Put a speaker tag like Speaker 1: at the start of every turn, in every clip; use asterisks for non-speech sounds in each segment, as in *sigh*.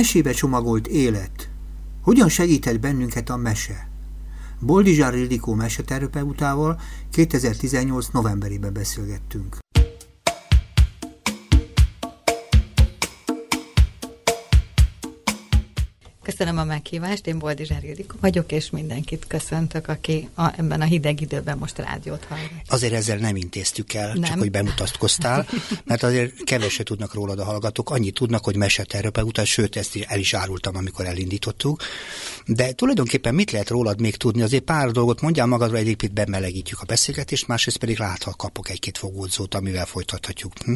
Speaker 1: Mesébe csomagolt élet. Hogyan segített bennünket a mese? Boldizsár Ildikó meseterapeutával 2018 novemberében beszélgettünk.
Speaker 2: Köszönöm a meghívást, én Boldi Zsergédik vagyok, és mindenkit köszöntök, aki a, ebben a hideg időben most rádiót hallgat.
Speaker 1: Azért ezzel nem intéztük el, nem. csak hogy bemutatkoztál, mert azért keveset tudnak rólad a hallgatók, annyit tudnak, hogy meseterapeuta, sőt, ezt el is árultam, amikor elindítottuk. De tulajdonképpen mit lehet rólad még tudni? Azért pár dolgot mondjál magadra, egyébként bemelegítjük a beszélgetést, másrészt pedig látva kapok egy-két fogódzót, amivel folytathatjuk. Hm?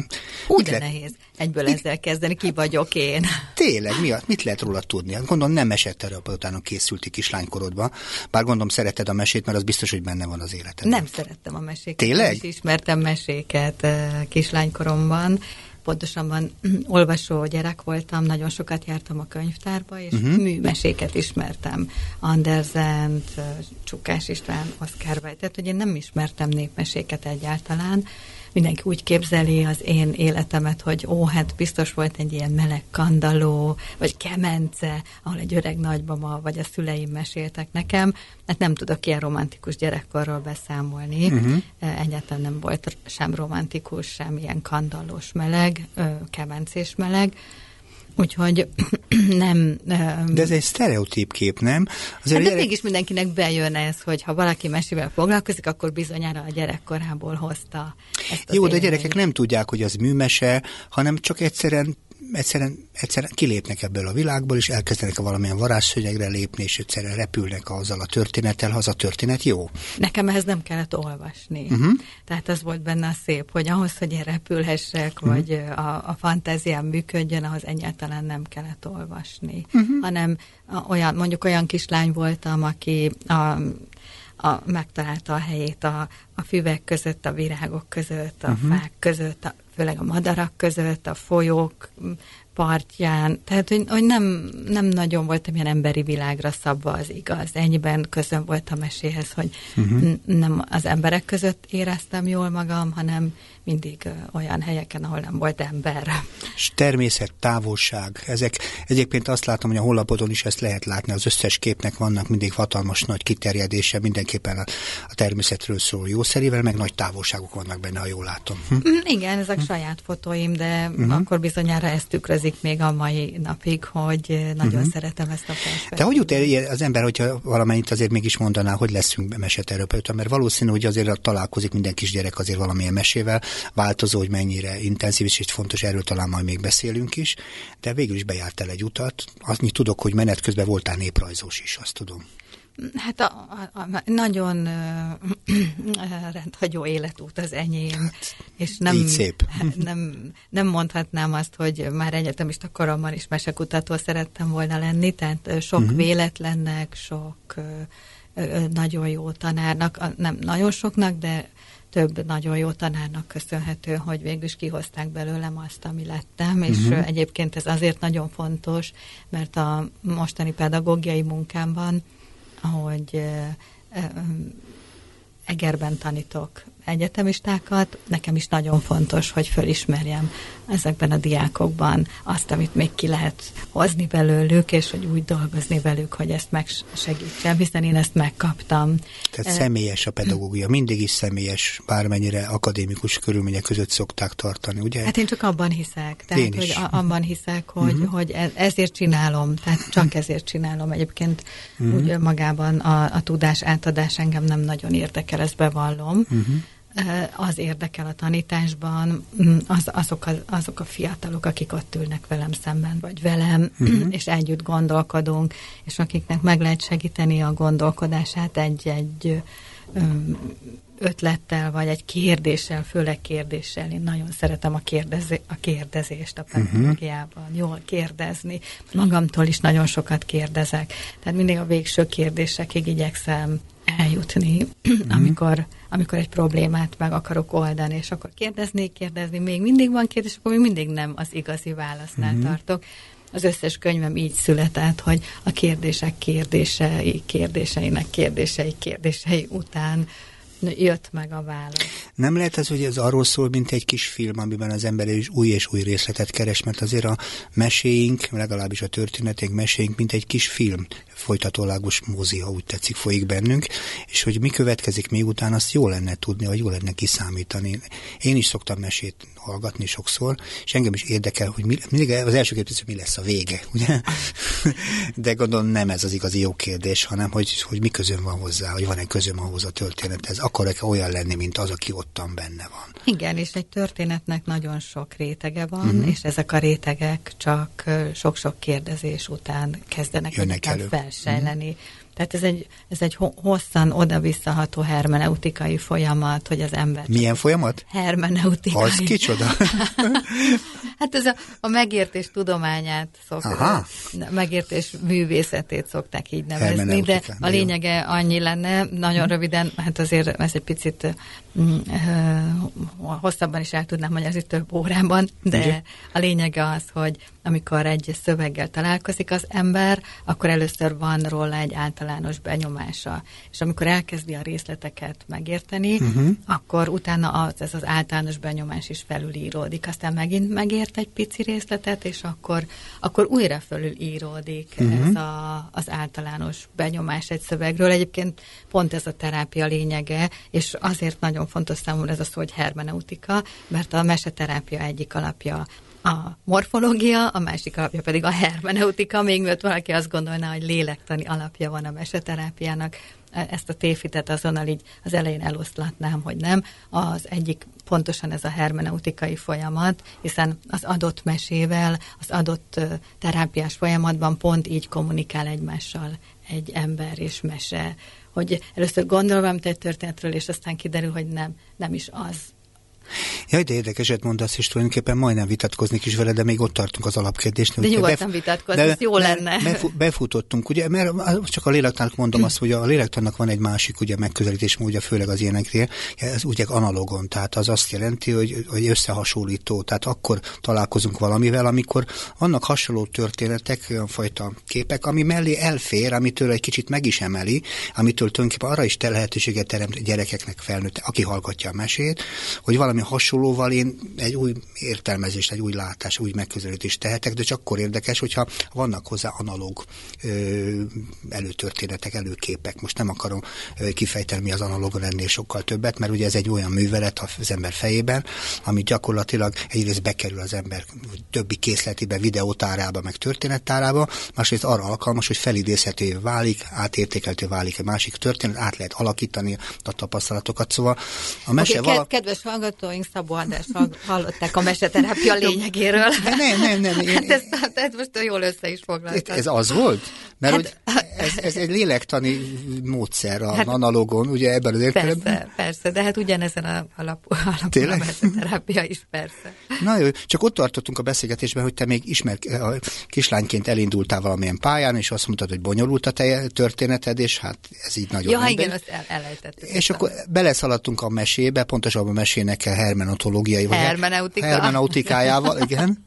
Speaker 2: Úgy de le... nehéz egyből ezzel kezdeni, ki vagyok én.
Speaker 1: Tényleg, mi mit lehet róla tudni? Hát gondolom nem meseterapeutának készülti kislánkorodban, bár gondolom szereted a mesét, mert az biztos, hogy benne van az életed.
Speaker 2: Nem szerettem a meséket.
Speaker 1: Tényleg? Nem
Speaker 2: ismertem meséket eh, kislánykorombban pontosabban *clears throat* olvasó gyerek voltam, nagyon sokat jártam a könyvtárba, és uh-huh. műmeséket ismertem. Andersent, eh, Csukás István, Oszkár Tehát, hogy én nem ismertem népmeséket egyáltalán, mindenki úgy képzeli az én életemet, hogy ó, hát biztos volt egy ilyen meleg kandaló, vagy kemence, ahol egy öreg nagymama, vagy a szüleim meséltek nekem. Hát nem tudok ilyen romantikus gyerekkorról beszámolni. Uh-huh. Egyáltalán nem volt sem romantikus, sem ilyen kandallós meleg, kemencés meleg Úgyhogy *clears throat* nem...
Speaker 1: De ez egy sztereotíp kép, nem?
Speaker 2: Azért hát gyerek... mégis mindenkinek bejön ez, hogy ha valaki mesével foglalkozik, akkor bizonyára a gyerekkorából hozta ezt
Speaker 1: Jó, de a gyerekek nem tudják, hogy az műmese, hanem csak egyszerűen egyszerűen, egyszerűen kilépnek ebből a világból, és elkezdenek a valamilyen varázsszönyegre lépni, és egyszerűen repülnek azzal a történettel, ha az a történet jó.
Speaker 2: Nekem ehhez nem kellett olvasni. Uh-huh. Tehát az volt benne a szép, hogy ahhoz, hogy én repülhessek, uh-huh. vagy a, a fantáziám működjön, ahhoz egyáltalán nem kellett olvasni. Uh-huh. Hanem olyan, mondjuk olyan kislány voltam, aki a a, megtalálta a helyét a, a füvek között, a virágok között, a uh-huh. fák között, a, főleg a madarak között, a folyók partján, tehát hogy, hogy nem, nem nagyon voltam ilyen emberi világra szabva az igaz. Ennyiben közön volt a meséhez, hogy uh-huh. nem az emberek között éreztem jól magam, hanem mindig olyan helyeken, ahol nem volt ember.
Speaker 1: És természet, távolság, ezek, egyébként azt látom, hogy a honlapodon is ezt lehet látni, az összes képnek vannak mindig hatalmas nagy kiterjedése, mindenképpen a, a természetről szól jószerivel, meg nagy távolságok vannak benne, ha jól látom. Hm?
Speaker 2: Mm, igen, ezek hm. saját fotóim, de uh-huh. akkor bizonyára ezt tükrözik még a mai napig, hogy nagyon uh-huh. szeretem ezt a perspektívát.
Speaker 1: De hogy jut el az ember, hogyha valamennyit azért mégis mondaná, hogy leszünk meseterapeuta, mert valószínű, hogy azért találkozik minden kisgyerek azért valamilyen mesével, változó, hogy mennyire intenzív, és fontos, erről talán majd még beszélünk is, de végül is bejártál egy utat. Azt tudok, hogy menet közben voltál néprajzós is, azt tudom.
Speaker 2: Hát a, a, a nagyon uh, rendhagyó életút az enyém. Hát,
Speaker 1: és nem, szép. *laughs*
Speaker 2: Nem, nem mondhatnám azt, hogy már egyetemista koromban is mesekutató szerettem volna lenni, tehát sok uh-huh. véletlennek, sok uh, nagyon jó tanárnak, nem nagyon soknak, de több nagyon jó tanárnak köszönhető, hogy végül is kihozták belőlem azt, ami lettem, és uh-huh. egyébként ez azért nagyon fontos, mert a mostani pedagógiai munkámban, ahogy Egerben tanítok egyetemistákat, nekem is nagyon fontos, hogy fölismerjem ezekben a diákokban azt, amit még ki lehet hozni belőlük, és hogy úgy dolgozni velük, hogy ezt megsegítsem, hiszen én ezt megkaptam.
Speaker 1: Tehát e- személyes a pedagógia, mindig is személyes, bármennyire akadémikus körülmények között szokták tartani, ugye?
Speaker 2: Hát én csak abban hiszek, tehát én hogy abban hiszek, hogy, uh-huh. hogy e- ezért csinálom, tehát csak ezért csinálom. Egyébként uh-huh. úgy magában a, a tudás átadás engem nem nagyon érdekel, ezt bevallom. Uh-huh az érdekel a tanításban, mm, az, azok, a, azok a fiatalok, akik ott ülnek velem szemben, vagy velem, uh-huh. és együtt gondolkodunk, és akiknek meg lehet segíteni a gondolkodását egy-egy ötlettel, vagy egy kérdéssel, főleg kérdéssel. Én nagyon szeretem a, kérdezi, a kérdezést a pedagógiában. Uh-huh. Jól kérdezni. Magamtól is nagyon sokat kérdezek. Tehát mindig a végső kérdésekig igyekszem eljutni, uh-huh. amikor amikor egy problémát meg akarok oldani, és akkor kérdezni, kérdezni, még mindig van kérdés, akkor még mindig nem az igazi válasznál uh-huh. tartok. Az összes könyvem így született, hogy a kérdések kérdései, kérdéseinek kérdései, kérdései után jött meg a válasz.
Speaker 1: Nem lehet ez, hogy ez arról szól, mint egy kis film, amiben az ember is új és új részletet keres, mert azért a meséink, legalábbis a történetek meséink, mint egy kis film, folytatólagos mozi, ha úgy tetszik, folyik bennünk, és hogy mi következik még után, azt jó lenne tudni, vagy jó lenne kiszámítani. Én is szoktam mesét hallgatni sokszor, és engem is érdekel, hogy mi, mindig az első kérdés, hogy mi lesz a vége, *laughs* ugye? De gondolom nem ez az igazi jó kérdés, hanem hogy, hogy mi közön van hozzá, hogy van-e közöm ahhoz a történethez. Akar-e olyan lenni, mint az, aki ottan benne van?
Speaker 2: Igen, és egy történetnek nagyon sok rétege van, uh-huh. és ezek a rétegek csak sok-sok kérdezés után kezdenek Jönnek elő. Felsejleni. Uh-huh tehát ez egy, ez egy hosszan oda-visszaható hermeneutikai folyamat, hogy az ember...
Speaker 1: Milyen folyamat?
Speaker 2: Hermeneutikai.
Speaker 1: Az kicsoda? *laughs*
Speaker 2: hát ez a, a megértés tudományát szokták, megértés művészetét szokták így nevezni, de a lényege annyi lenne, nagyon röviden, hát azért ez egy picit uh, hosszabban is el tudnám magyarázni több órában, de Ugye? a lényege az, hogy amikor egy szöveggel találkozik az ember, akkor először van róla egy általános benyomása. És amikor elkezdi a részleteket megérteni, uh-huh. akkor utána az, ez az általános benyomás is felülíródik. Aztán megint megért egy pici részletet, és akkor, akkor újra felülíródik uh-huh. ez a, az általános benyomás egy szövegről. Egyébként pont ez a terápia lényege, és azért nagyon fontos számomra ez a szó, hogy hermeneutika, mert a meseterápia egyik alapja a morfológia, a másik alapja pedig a hermeneutika, még mielőtt valaki azt gondolná, hogy lélektani alapja van a meseterápiának, ezt a téfitet azonnal így az elején eloszlatnám, hogy nem. Az egyik pontosan ez a hermeneutikai folyamat, hiszen az adott mesével, az adott terápiás folyamatban pont így kommunikál egymással egy ember és mese, hogy először gondol valamit egy történetről, és aztán kiderül, hogy nem, nem is az,
Speaker 1: Jaj, de érdekeset mondasz, és tulajdonképpen majdnem vitatkozni is vele, de még ott tartunk az alapkérdésnél.
Speaker 2: De nyugodtan bef- vitatkozni, ez jó lenne.
Speaker 1: Bef- befutottunk, ugye, mert csak a lélektannak mondom azt, hogy a lélektannak van egy másik ugye, megközelítés módja, főleg az ilyeneknél, ez ugye analogon, tehát az azt jelenti, hogy, hogy összehasonlító, tehát akkor találkozunk valamivel, amikor vannak hasonló történetek, olyan fajta képek, ami mellé elfér, amitől egy kicsit meg is emeli, amitől tulajdonképpen arra is te lehetőséget teremt gyerekeknek felnőtt, aki hallgatja a mesét, hogy valami valami hasonlóval én egy új értelmezést, egy új látás, új megközelítést tehetek, de csak akkor érdekes, hogyha vannak hozzá analóg előtörténetek, előképek. Most nem akarom kifejteni, mi az analóg lennél sokkal többet, mert ugye ez egy olyan művelet az ember fejében, ami gyakorlatilag egyrészt bekerül az ember többi készletébe, videótárába, meg történettárába, másrészt arra alkalmas, hogy felidézhető válik, átértékeltő válik egy másik történet, át lehet alakítani a tapasztalatokat. Szóval a mese
Speaker 2: okay, vala... Kedves hallgató, hallgatóink Szabó András hallották a meseterápia lényegéről.
Speaker 1: De nem, nem, nem. Én,
Speaker 2: hát ezt, ezt most jól össze is foglaltad.
Speaker 1: Ez az volt? Mert hát, hogy ez, ez egy lélektani módszer a hát, analogon, ugye ebben az értelemben?
Speaker 2: Persze, persze, de hát ugyanezen a alapú, alapú a meseterápia is persze.
Speaker 1: Na jó, csak ott tartottunk a beszélgetésben, hogy te még ismer, kislányként elindultál valamilyen pályán, és azt mondtad, hogy bonyolult a te történeted, és hát ez így nagyon
Speaker 2: Ja, igen, azt el, elejtettük.
Speaker 1: És akkor beleszaladtunk a mesébe, pontosabban a mesének hermenotológiai, vagy
Speaker 2: Hermeneutika.
Speaker 1: hermeneutikájával, igen.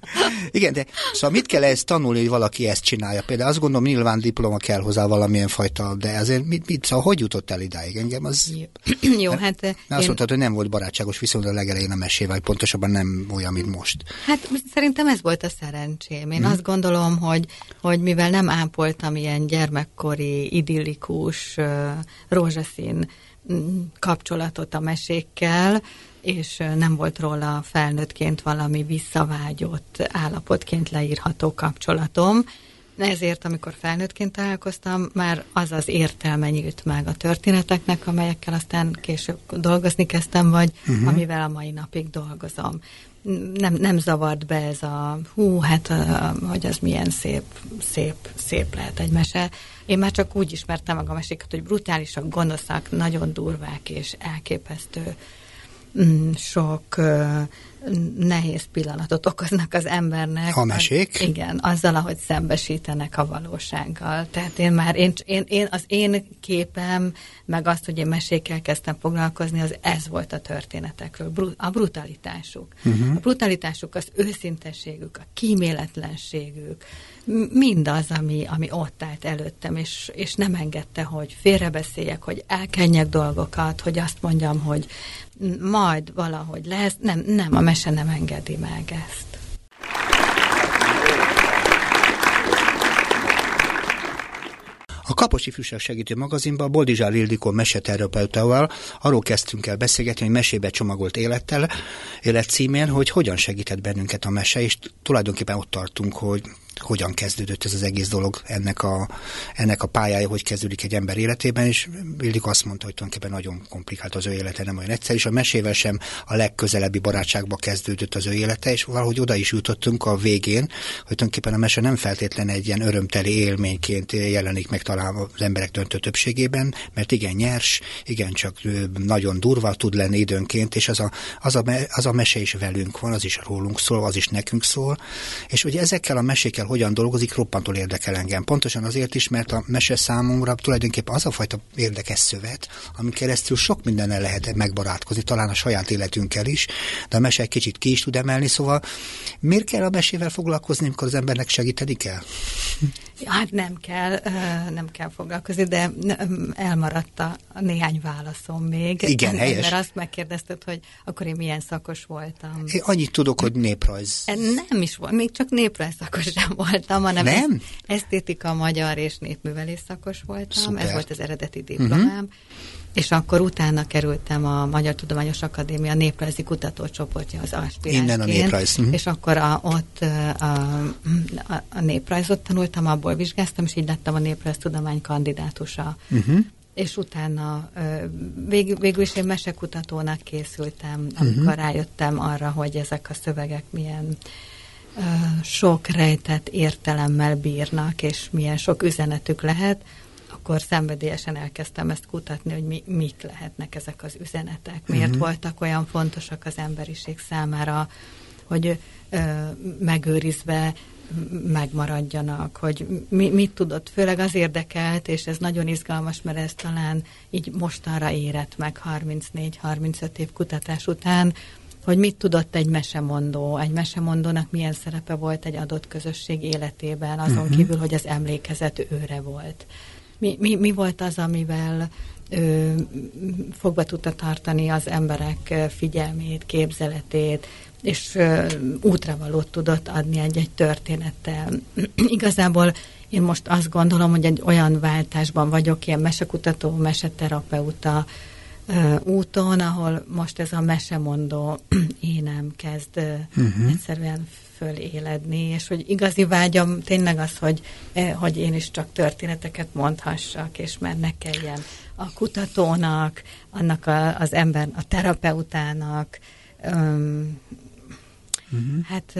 Speaker 1: Igen, de szóval mit kell ezt tanulni, hogy valaki ezt csinálja? Például azt gondolom, nyilván diploma kell hozzá valamilyen fajta, de azért mit, mit szóval hogy jutott el idáig? Engem az...
Speaker 2: Jó, *clears throat* hát... Én...
Speaker 1: Azt mondtad, hogy nem volt barátságos viszont a legelején a mesével, vagy pontosabban nem olyan, mint most.
Speaker 2: Hát szerintem ez volt a szerencsém. Én hmm. azt gondolom, hogy, hogy mivel nem ápoltam ilyen gyermekkori, idillikus, rózsaszín mm, kapcsolatot a mesékkel, és nem volt róla felnőttként valami visszavágyott állapotként leírható kapcsolatom. Ezért, amikor felnőttként találkoztam, már az az értelme nyílt meg a történeteknek, amelyekkel aztán később dolgozni kezdtem, vagy uh-huh. amivel a mai napig dolgozom. Nem, nem zavart be ez a hú, hát hogy az milyen szép, szép, szép lehet egy mese. Én már csak úgy ismertem meg a meséket, hogy brutálisak, gonoszak, nagyon durvák és elképesztő sok nehéz pillanatot okoznak az embernek.
Speaker 1: A mesék?
Speaker 2: Az, igen, azzal, ahogy szembesítenek a valósággal. Tehát én már, én, én, én, az én képem, meg azt, hogy én mesékkel kezdtem foglalkozni, az ez volt a történetekről, a brutalitásuk. Uh-huh. A brutalitásuk, az őszintességük, a kíméletlenségük, mindaz, ami, ami ott állt előttem, és, és nem engedte, hogy félrebeszéljek, hogy elkenjek dolgokat, hogy azt mondjam, hogy majd valahogy lesz. Nem, nem, a mese nem engedi meg ezt.
Speaker 1: A Kapos Ifjúság Segítő magazinban Boldizsár Ildikó meseterapeutával arról kezdtünk el beszélgetni, hogy mesébe csomagolt élettel, élet címén, hogy hogyan segített bennünket a mese, és tulajdonképpen ott tartunk, hogy hogyan kezdődött ez az egész dolog, ennek a, ennek a pályája, hogy kezdődik egy ember életében, és Bildik azt mondta, hogy tulajdonképpen nagyon komplikált az ő élete, nem olyan egyszerű, és a mesével sem a legközelebbi barátságba kezdődött az ő élete, és valahogy oda is jutottunk a végén, hogy tulajdonképpen a mese nem feltétlen egy ilyen örömteli élményként jelenik meg talán az emberek döntő többségében, mert igen nyers, igen csak nagyon durva tud lenni időnként, és az a, az a, az a mese is velünk van, az is rólunk szól, az is nekünk szól, és ugye ezekkel a mesékkel hogyan dolgozik, roppantól érdekel engem. Pontosan azért is, mert a mese számomra tulajdonképpen az a fajta érdekes szövet, ami keresztül sok mindennel lehet megbarátkozni, talán a saját életünkkel is, de a mese egy kicsit ki is tud emelni, szóval miért kell a mesével foglalkozni, amikor az embernek segíteni kell?
Speaker 2: Ja, *laughs* hát nem kell, nem kell foglalkozni, de elmaradt a néhány válaszom még.
Speaker 1: Igen, helyes.
Speaker 2: Mert azt megkérdezted, hogy akkor én milyen szakos voltam.
Speaker 1: Én annyit tudok, hogy néprajz.
Speaker 2: Nem is volt, még csak néprajz szakos sem voltam, hanem nem? esztétika, magyar és népművelés szakos voltam. Szuper. Ez volt az eredeti diplomám. Uh-huh. És akkor utána kerültem a Magyar Tudományos Akadémia néprajzi kutatócsoportja az aspiránsként.
Speaker 1: Innen a néprajz. Uh-huh.
Speaker 2: És akkor a, ott a, a, a néprajzot tanultam, abból vizsgáztam, és így lettem a néprajz tudomány kandidátusa. Uh-huh és utána vég, végül is én mesekutatónak készültem, amikor uh-huh. rájöttem arra, hogy ezek a szövegek milyen sok rejtett értelemmel bírnak, és milyen sok üzenetük lehet, akkor szenvedélyesen elkezdtem ezt kutatni, hogy mi, mik lehetnek ezek az üzenetek, miért uh-huh. voltak olyan fontosak az emberiség számára, hogy ö, megőrizve megmaradjanak, hogy mi, mit tudott, főleg az érdekelt, és ez nagyon izgalmas, mert ez talán így mostanra érett meg 34-35 év kutatás után, hogy mit tudott egy mesemondó, egy mesemondónak milyen szerepe volt egy adott közösség életében, azon uh-huh. kívül, hogy az emlékezet őre volt. Mi, mi, mi volt az, amivel ő, fogva tudta tartani az emberek figyelmét, képzeletét, és ö, útravalót tudott adni egy-egy történettel. *clears throat* Igazából én most azt gondolom, hogy egy olyan váltásban vagyok, ilyen mesekutató, meseterapeuta, úton, ahol most ez a mesemondó *clears throat* énem kezd uh-huh. egyszerűen föléledni, és hogy igazi vágyam tényleg az, hogy, hogy én is csak történeteket mondhassak, és már ne kelljen a kutatónak, annak a, az ember, a terapeutának, um, uh-huh. hát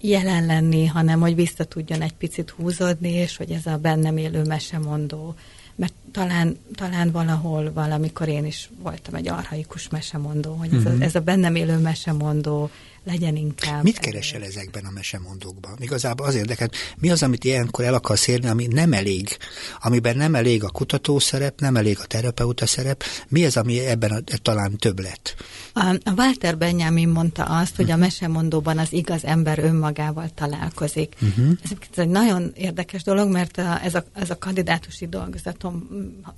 Speaker 2: jelen lenni, hanem hogy vissza tudjon egy picit húzódni, és hogy ez a bennem élő mesemondó mert talán, talán valahol valamikor én is voltam egy arhaikus mesemondó, hogy ez, uh-huh. a, mhm. ez a bennem élő mesemondó legyen inkább.
Speaker 1: Mit keresel ezekben a mesemondókban? Igazából az érdekel, mi az, amit ilyenkor el akarsz érni, ami nem elég, amiben nem elég a kutató szerep, nem elég a terapeuta szerep, mi az, ami ebben a, talán több lett?
Speaker 2: A, a Walter Benjamin mondta azt, hogy a mesemondóban az igaz ember önmagával találkozik. Uh-huh. Ez egy nagyon érdekes dolog, mert ez, a, ez a kandidátusi dolgozatom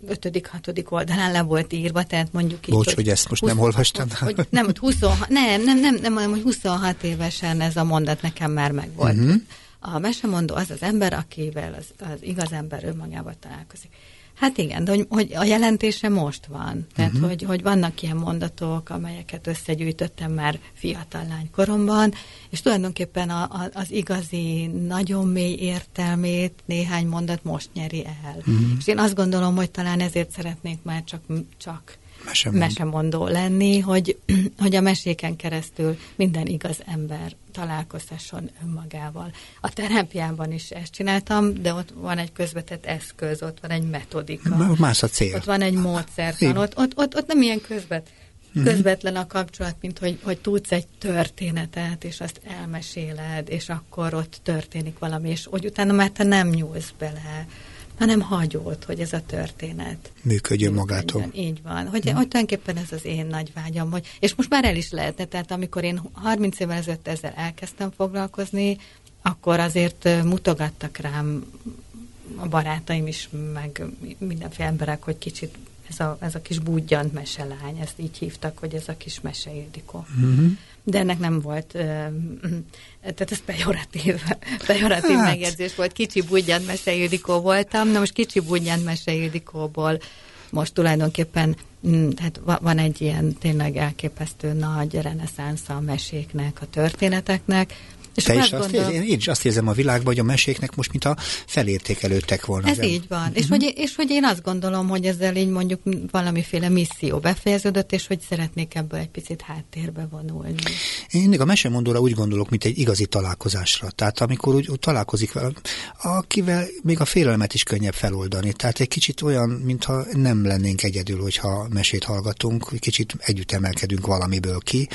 Speaker 2: 5.-6. oldalán le volt írva, tehát mondjuk
Speaker 1: így... Bocs, hogy, hogy ezt most 20, nem olvastam.
Speaker 2: Hogy, nem, hogy 20, nem, nem, nem, nem, nem, hogy 26 évesen ez a mondat nekem már megvolt. Uh-huh. A mesemondó az az ember, akivel az, az igaz ember önmagával találkozik. Hát igen, de hogy, hogy a jelentése most van. Tehát, uh-huh. hogy, hogy vannak ilyen mondatok, amelyeket összegyűjtöttem már fiatal lány koromban, és tulajdonképpen a, a, az igazi, nagyon mély értelmét néhány mondat most nyeri el. Uh-huh. És én azt gondolom, hogy talán ezért szeretnék már csak, csak mesemondó. mesemondó lenni, hogy, *clears throat* hogy a meséken keresztül minden igaz ember találkozhasson önmagával. A terápiában is ezt csináltam, de ott van egy közvetett eszköz, ott van egy metodika.
Speaker 1: Más a cél.
Speaker 2: Ott van egy módszertan, ott, ott, ott, ott nem ilyen közvet uh-huh. közvetlen a kapcsolat, mint hogy, hogy tudsz egy történetet, és azt elmeséled, és akkor ott történik valami, és hogy utána már te nem nyúlsz bele, hanem hagyod, hogy ez a történet
Speaker 1: működjön magától.
Speaker 2: Így van. Hogy, hmm. hogy tulajdonképpen ez az én nagy vágyam. Hogy, és most már el is lehetne, tehát amikor én 30 évvel ezelőtt ezzel elkezdtem foglalkozni, akkor azért mutogattak rám a barátaim is, meg mindenféle emberek, hogy kicsit ez a, ez a kis budjant meselány, ezt így hívtak, hogy ez a kis mese Ildikó. Mm-hmm. De ennek nem volt, tehát ez pejoratív, *laughs* pejoratív hát. megjegyzés volt. Kicsi budjant mese Ildikó voltam, na most kicsi budjant mese Ildikóból most tulajdonképpen mm, van egy ilyen tényleg elképesztő nagy reneszánsza a meséknek, a történeteknek,
Speaker 1: és Te is azt érzem, én is azt érzem a világban, hogy a meséknek most mint a felértékelődtek volna.
Speaker 2: Ez így van. Uh-huh. És, hogy, és hogy én azt gondolom, hogy ezzel így mondjuk valamiféle misszió befejeződött, és hogy szeretnék ebből egy picit háttérbe vonulni.
Speaker 1: Én mindig a mesemondóra úgy gondolok, mint egy igazi találkozásra. Tehát amikor úgy, úgy találkozik vele, akivel még a félelmet is könnyebb feloldani. Tehát egy kicsit olyan, mintha nem lennénk egyedül, hogyha mesét hallgatunk, kicsit együtt emelkedünk valamiből ki.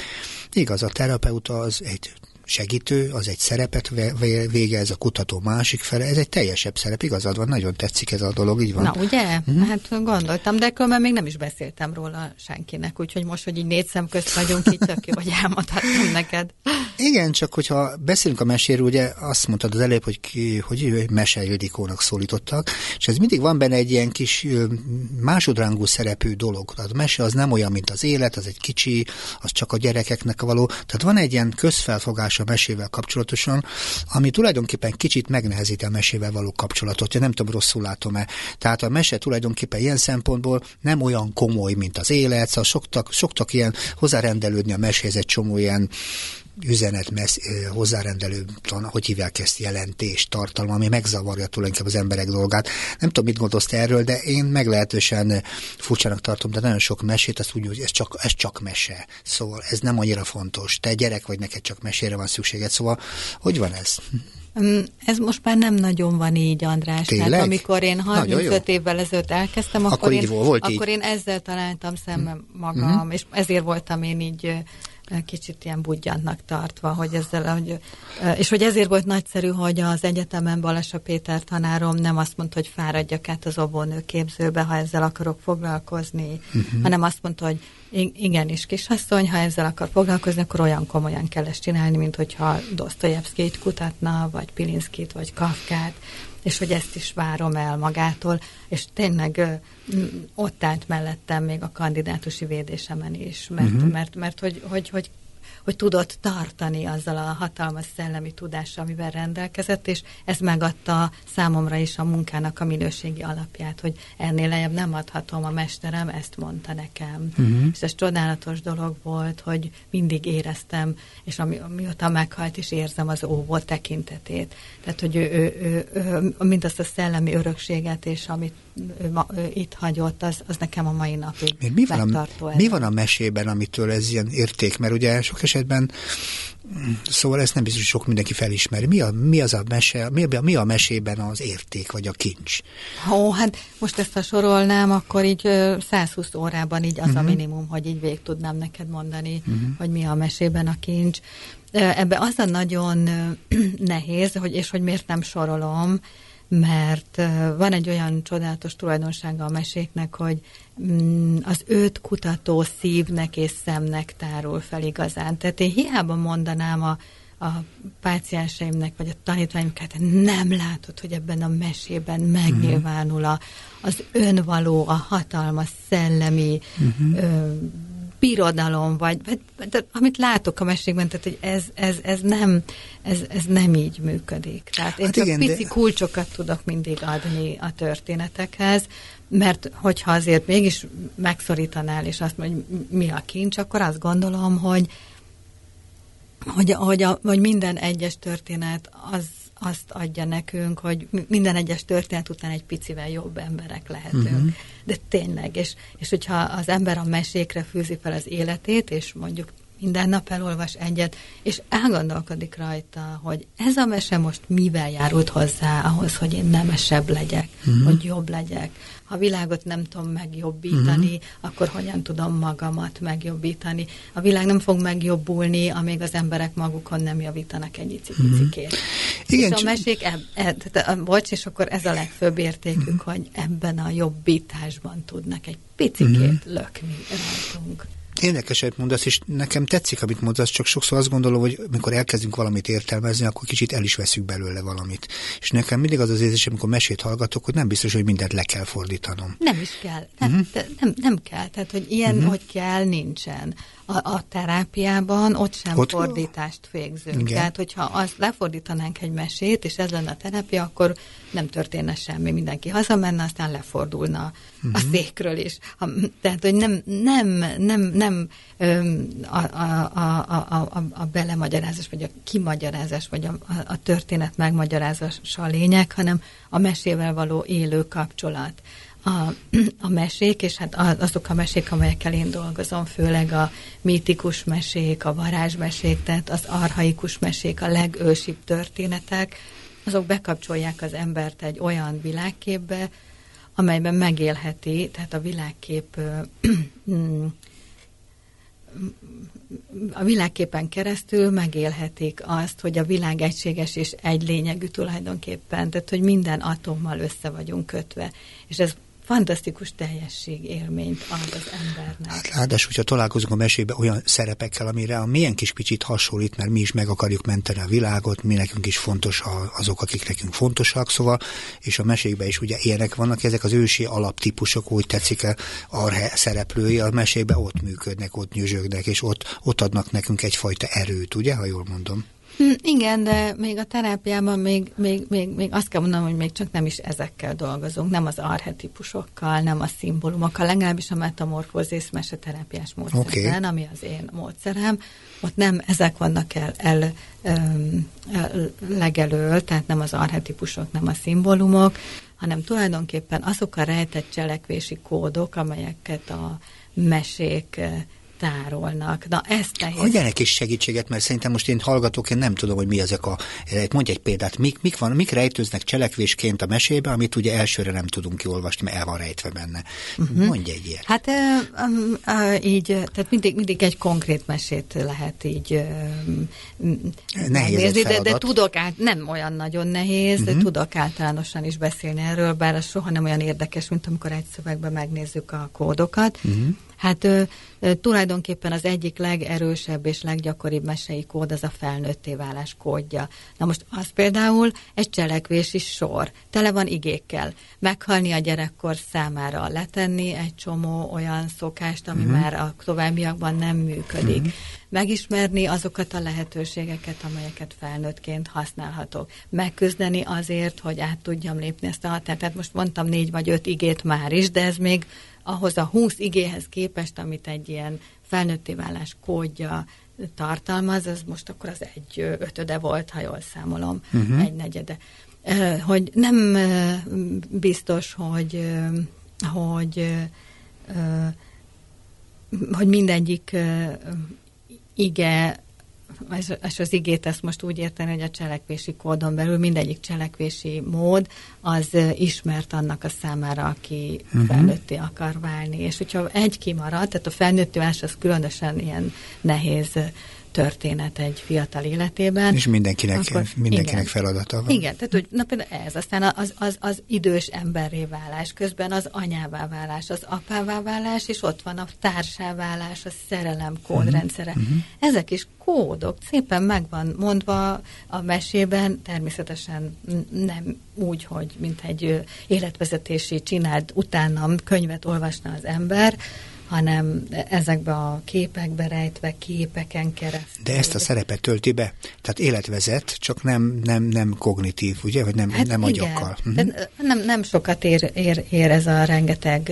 Speaker 1: Igaz, a terapeuta az egy segítő, az egy szerepet végez, a kutató másik fele, ez egy teljesebb szerep, igazad van, nagyon tetszik ez a dolog, így van.
Speaker 2: Na ugye? Mm-hmm. Hát gondoltam, de különben még nem is beszéltem róla senkinek, úgyhogy most, hogy így négy szem közt vagyunk, így tök jó, hogy elmondhatom neked.
Speaker 1: Igen, csak hogyha beszélünk a meséről, ugye azt mondtad az előbb, hogy, ki, hogy Mese Ildikónak szólítottak, és ez mindig van benne egy ilyen kis másodrangú szerepű dolog. Tehát a mese az nem olyan, mint az élet, az egy kicsi, az csak a gyerekeknek való. Tehát van egy ilyen közfelfogás a mesével kapcsolatosan, ami tulajdonképpen kicsit megnehezíti a mesével való kapcsolatot. Ja, nem tudom, rosszul látom-e. Tehát a mese tulajdonképpen ilyen szempontból nem olyan komoly, mint az élet, szóval szoktak, szoktak ilyen hozzárendelődni a meséhez egy csomó ilyen üzenet messz, hozzárendelő, hogy hívják ezt, jelentés, tartalma, ami megzavarja tulajdonképpen az emberek dolgát. Nem tudom, mit gondolsz erről, de én meglehetősen furcsának tartom, de nagyon sok mesét, azt úgy, hogy ez csak, ez csak mese. Szóval ez nem annyira fontos. Te gyerek vagy, neked csak mesére van szükséged. Szóval hogy van ez?
Speaker 2: Mm, ez most már nem nagyon van így, András. Tényleg? Tehát amikor én 35 évvel ezelőtt elkezdtem, akkor, akkor, én, volt akkor így. én ezzel találtam szemben hm. magam, uh-huh. és ezért voltam én így kicsit ilyen budjantnak tartva, hogy ezzel, hogy, és hogy ezért volt nagyszerű, hogy az egyetemen Balasa Péter tanárom nem azt mondta, hogy fáradjak át az óvónő képzőbe, ha ezzel akarok foglalkozni, uh-huh. hanem azt mondta, hogy igenis, kisasszony, ha ezzel akar foglalkozni, akkor olyan komolyan kell ezt csinálni, mint hogyha Dostoyevskit kutatna, vagy Pilinszkit, vagy Kafkát, és hogy ezt is várom el magától, és tényleg ott állt mellettem még a kandidátusi védésemen is, mert, uh-huh. mert, mert hogy, hogy, hogy hogy tudott tartani azzal a hatalmas szellemi tudással, amivel rendelkezett, és ez megadta számomra is a munkának a minőségi alapját, hogy ennél lejjebb nem adhatom, a mesterem ezt mondta nekem. Uh-huh. És ez csodálatos dolog volt, hogy mindig éreztem, és ami, mióta meghalt is érzem az óvó tekintetét. Tehát, hogy ő, ő, ő, ő, mint azt a szellemi örökséget, és amit ő, ma, ő itt hagyott, az, az nekem a mai napig
Speaker 1: mi van a, mi van a mesében, amitől ez ilyen érték? Mert ugye sok esetben Szóval ezt nem biztos, hogy sok mindenki felismeri. Mi, a, mi az a mese, mi a, mi a mesében az érték, vagy a kincs?
Speaker 2: Ó, hát most ezt ha sorolnám, akkor így 120 órában így az uh-huh. a mhm. minimum, hogy így végig tudnám neked mondani, uh-huh. hogy mi a mesében a kincs. Ebbe az a nagyon *clears throat* nehéz, hogy, és hogy miért nem sorolom, mert van egy olyan csodálatos tulajdonsága a meséknek, hogy az őt kutató szívnek és szemnek tárul fel igazán. Tehát én hiába mondanám a, a pácienseimnek, vagy a tanítványokat, nem látod, hogy ebben a mesében megnyilvánul a, az önvaló, a hatalmas szellemi uh-huh. ö, birodalom, vagy, vagy, vagy amit látok a mesékben, tehát hogy ez, ez, ez, nem, ez, ez nem így működik. Tehát én hát csak igen, pici de... kulcsokat tudok mindig adni a történetekhez, mert hogyha azért mégis megszorítanál, és azt mondja, hogy mi a kincs, akkor azt gondolom, hogy hogy, hogy, a, hogy minden egyes történet az azt adja nekünk, hogy minden egyes történet után egy picivel jobb emberek lehetünk. Uh-huh. De tényleg, és, és hogyha az ember a mesékre fűzi fel az életét, és mondjuk minden nap elolvas egyet, és elgondolkodik rajta, hogy ez a mese most mivel járult hozzá ahhoz, hogy én nemesebb legyek, uh-huh. hogy jobb legyek. Ha a világot nem tudom megjobbítani, uh-huh. akkor hogyan tudom magamat megjobbítani? A világ nem fog megjobbulni, amíg az emberek magukon nem javítanak egy icipicikét. Uh-huh. Igen, és a mesék, eb, eb, eb, bocs, és akkor ez a legfőbb értékünk, uh-huh. hogy ebben a jobbításban tudnak egy picikét uh-huh. lökni rajtunk.
Speaker 1: Érdekeset mondasz, és nekem tetszik, amit mondasz, csak sokszor azt gondolom, hogy amikor elkezdünk valamit értelmezni, akkor kicsit el is veszük belőle valamit. És nekem mindig az az érzés, amikor mesét hallgatok, hogy nem biztos, hogy mindent le kell fordítanom.
Speaker 2: Nem is kell. Nem, uh-huh. nem, nem kell. Tehát, hogy ilyen, uh-huh. hogy kell, nincsen a, a terápiában ott sem ott fordítást végzünk. Igen. Tehát, hogyha azt lefordítanánk egy mesét, és ez lenne a terápia, akkor nem történne semmi. Mindenki hazamenne, aztán lefordulna uh-huh. a mhm. székről is. Ha, tehát, hogy nem, nem, nem, nem a, a, a, a, a, a belemagyarázás, vagy a kimagyarázás, vagy a, a történet megmagyarázása a lényeg, hanem a mesével való élő kapcsolat. A, a mesék, és hát azok a mesék, amelyekkel én dolgozom, főleg a mítikus mesék, a varázsmesék, tehát az arhaikus mesék, a legősibb történetek, azok bekapcsolják az embert egy olyan világképbe, amelyben megélheti, tehát a világkép *clears throat* mm, a világképen keresztül megélhetik azt, hogy a világ egységes és egy lényegű tulajdonképpen, tehát hogy minden atommal össze vagyunk kötve. És ez fantasztikus teljesség élményt ad az embernek. Hát
Speaker 1: ráadásul, hogyha találkozunk a mesébe olyan szerepekkel, amire a milyen kis picit hasonlít, mert mi is meg akarjuk menteni a világot, mi nekünk is fontos azok, akik nekünk fontosak, szóval, és a mesékben is ugye ilyenek vannak, ezek az ősi alaptípusok, úgy tetszik a szereplői, a mesébe ott működnek, ott nyüzsögnek, és ott, ott adnak nekünk egyfajta erőt, ugye, ha jól mondom?
Speaker 2: Hm, igen, de még a terápiában még, még, még, még azt kell mondanom, hogy még csak nem is ezekkel dolgozunk, nem az arhetipusokkal, nem a szimbólumokkal, legalábbis a metamorfózis meseterápiás módszerben, okay. ami az én módszerem, ott nem ezek vannak el, el, el legelől, tehát nem az arhetipusok, nem a szimbólumok, hanem tulajdonképpen azok a rejtett cselekvési kódok, amelyeket a mesék tárolnak. Na, ezt nehéz.
Speaker 1: Adjanak is segítséget, mert szerintem most én hallgatok, én nem tudom, hogy mi ezek a... Mondj egy példát, mik, mik, van, mik rejtőznek cselekvésként a mesébe, amit ugye elsőre nem tudunk kiolvasni, mert el van rejtve benne. Uh-huh. Mondj egy ilyet.
Speaker 2: Hát uh, így, tehát mindig, mindig egy konkrét mesét lehet így uh,
Speaker 1: nehéz
Speaker 2: de, de tudok át, nem olyan nagyon nehéz, uh-huh. de mhm. tudok általánosan is beszélni erről, bár az soha nem olyan érdekes, mint amikor egy szövegben megnézzük a kódokat. Uh-huh. Hát ö, ö, tulajdonképpen az egyik legerősebb és leggyakoribb mesei kód az a felnőtté válás kódja. Na most az például egy cselekvési sor. Tele van igékkel. Meghalni a gyerekkor számára, letenni egy csomó olyan szokást, ami uh-huh. már a továbbiakban nem működik. Uh-huh. Megismerni azokat a lehetőségeket, amelyeket felnőttként használhatok. Megküzdeni azért, hogy át tudjam lépni ezt a határt. Tehát most mondtam négy vagy öt igét már is, de ez még ahhoz a 20 igéhez képest, amit egy ilyen felnőtté válás kódja tartalmaz, az most akkor az egy ötöde volt, ha jól számolom, uh-huh. egy negyede. Hogy nem biztos, hogy, hogy, hogy mindegyik ige és, az igét ezt most úgy érteni, hogy a cselekvési kódon belül mindegyik cselekvési mód az ismert annak a számára, aki uh-huh. felnőtté akar válni. És hogyha egy kimarad, tehát a felnőtti válás az különösen ilyen nehéz történet egy fiatal életében.
Speaker 1: És mindenkinek, akkor, mindenkinek igen, feladata van.
Speaker 2: Igen, tehát hogy, na például ez, aztán az, az, az idős emberré válás, közben az anyává válás, az apává válás, és ott van a társá válás, a szerelem kódrendszere. Uh-huh. Ezek is kódok, szépen megvan mondva a mesében, természetesen nem úgy, hogy mint egy életvezetési csinált utánam könyvet olvasna az ember, hanem ezekbe a képekbe rejtve, képeken keresztül.
Speaker 1: De ezt a szerepet tölti be? Tehát életvezet, csak nem, nem, nem kognitív, ugye? Vagy nem, hát nem agyakkal.
Speaker 2: Uh-huh. Nem, nem sokat ér, ér, ér ez a rengeteg,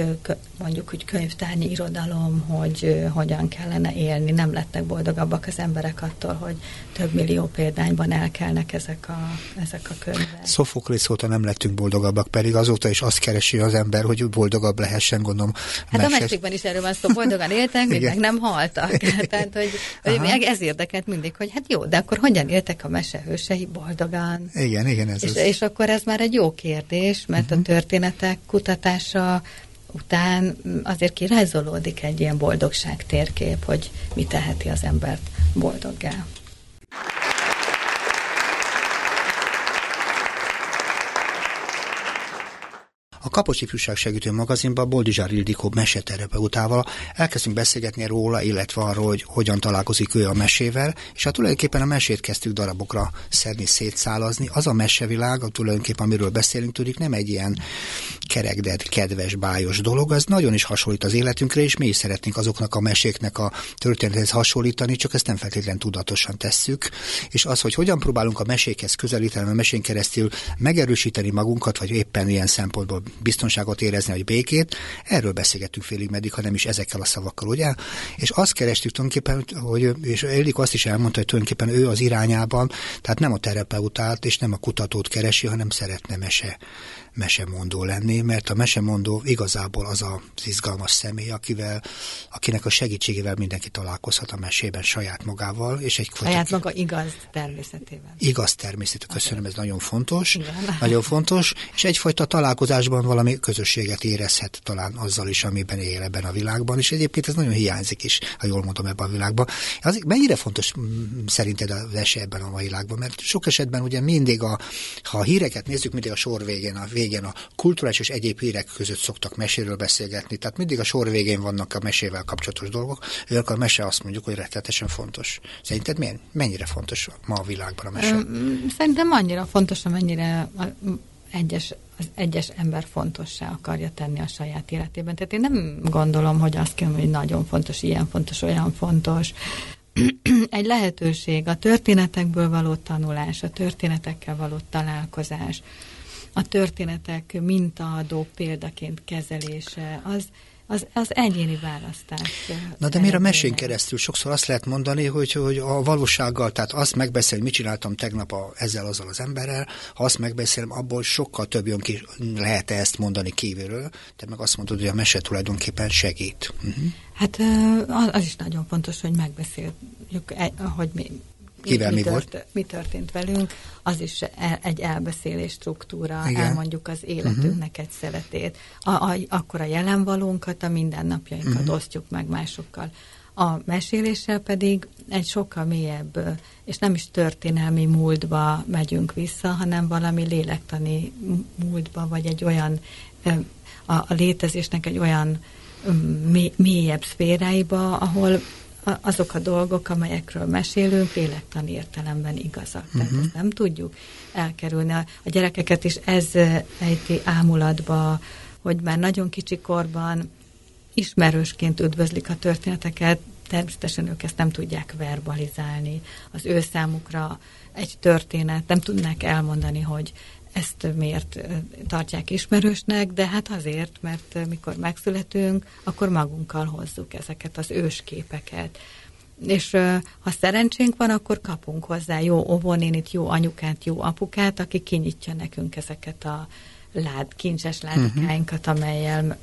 Speaker 2: mondjuk, hogy könyvtárnyi irodalom, hogy hogyan kellene élni. Nem lettek boldogabbak az emberek attól, hogy több millió példányban elkelnek ezek a, ezek a könyvek.
Speaker 1: Szofoklész óta nem lettünk boldogabbak, pedig azóta is azt keresi az ember, hogy boldogabb lehessen, gondolom.
Speaker 2: Hát a mesékben is erről szó, boldogan éltek, még meg nem haltak. *laughs* Tehát, hogy, hogy ez érdekelt mindig, hogy hát jó, de akkor hogyan éltek a mesehősei boldogan?
Speaker 1: Igen, igen. Ez
Speaker 2: és, az... és akkor ez már egy jó kérdés, mert uh-huh. a mhm. történetek kutatása után azért kirajzolódik egy ilyen boldogság térkép, hogy mi teheti az embert boldoggá.
Speaker 1: A Kapocs Ifjúság Segítő magazinban Boldizsár Ildikó meseterapeutával elkezdtünk beszélgetni róla, illetve arról, hogy hogyan találkozik ő a mesével, és hát tulajdonképpen a mesét kezdtük darabokra szedni, szétszálazni. Az a mesevilág, tulajdonképpen amiről beszélünk, tudik, nem egy ilyen kerekded, kedves, bájos dolog, az nagyon is hasonlít az életünkre, és mi is szeretnénk azoknak a meséknek a történethez hasonlítani, csak ezt nem feltétlenül tudatosan tesszük. És az, hogy hogyan próbálunk a mesékhez közelíteni, a mesén keresztül megerősíteni magunkat, vagy éppen ilyen szempontból biztonságot érezni, vagy békét. Erről beszélgettünk félig meddig, ha nem is ezekkel a szavakkal, ugye? És azt kerestük tulajdonképpen, hogy, és Elik azt is elmondta, hogy tulajdonképpen ő az irányában, tehát nem a terapeutát és nem a kutatót keresi, hanem szeretne mese mesemondó lenni, mert a mesemondó igazából az az izgalmas személy, akivel, akinek a segítségével mindenki találkozhat a mesében saját magával. És egy
Speaker 2: saját maga igaz természetével.
Speaker 1: Igaz természetével, köszönöm, ez nagyon fontos. Igen. *laughs* Nagyon fontos, és egyfajta találkozásban valami közösséget érezhet talán azzal is, amiben él ebben a világban, és egyébként ez nagyon hiányzik is, ha jól mondom ebben a világban. Az, mennyire fontos mm, szerinted az esély ebben a világban? Mert sok esetben ugye mindig, a, ha a híreket nézzük, mindig a sor végén, a végén a kulturális és egyéb hírek között szoktak meséről beszélgetni, tehát mindig a sor végén vannak a mesével kapcsolatos dolgok, akkor a mese azt mondjuk, hogy rettetesen fontos. Szerinted milyen, mennyire fontos ma a világban a mese?
Speaker 2: Szerintem annyira fontos, amennyire egyes, az egyes ember fontossá akarja tenni a saját életében. Tehát én nem gondolom, hogy azt kell, hogy nagyon fontos, ilyen fontos, olyan fontos. *clears throat* Egy lehetőség, a történetekből való tanulás, a történetekkel való találkozás, a történetek mintaadó példaként kezelése, az, az, az egyéni választás.
Speaker 1: Na de miért a mesén keresztül? Sokszor azt lehet mondani, hogy, hogy a valósággal, tehát azt megbeszélni, mit csináltam tegnap a, ezzel azzal az emberrel, ha azt megbeszélem, abból sokkal több jön ki, lehet-e ezt mondani kívülről, te meg azt mondod, hogy a mese tulajdonképpen segít. Uh-huh.
Speaker 2: Hát az is nagyon fontos, hogy megbeszéljük, e, hogy mi,
Speaker 1: Kivel mi, mi, tört,
Speaker 2: volt? mi történt velünk, az is e, egy elbeszélés struktúra, Igen. elmondjuk az életünknek uh-huh. egy szeretét. A, a, akkor a jelenvalónkat, a mindennapjainkat uh-huh. osztjuk meg másokkal. A meséléssel pedig egy sokkal mélyebb, és nem is történelmi múltba megyünk vissza, hanem valami lélektani múltba, vagy egy olyan, a, a létezésnek egy olyan mélyebb szféráiba, ahol azok a dolgok, amelyekről mesélünk, lélektani értelemben igazak. Uh-huh. Tehát ezt nem tudjuk elkerülni. A, a gyerekeket is ez ejti ámulatba, hogy már nagyon kicsi korban ismerősként üdvözlik a történeteket, természetesen ők ezt nem tudják verbalizálni. Az ő számukra egy történet, nem tudnak elmondani, hogy ezt miért tartják ismerősnek, de hát azért, mert mikor megszületünk, akkor magunkkal hozzuk ezeket az ősképeket. És ha szerencsénk van, akkor kapunk hozzá jó óvónénit, jó anyukát, jó apukát, aki kinyitja nekünk ezeket a lád, kincses ládikáinkat, amelyel,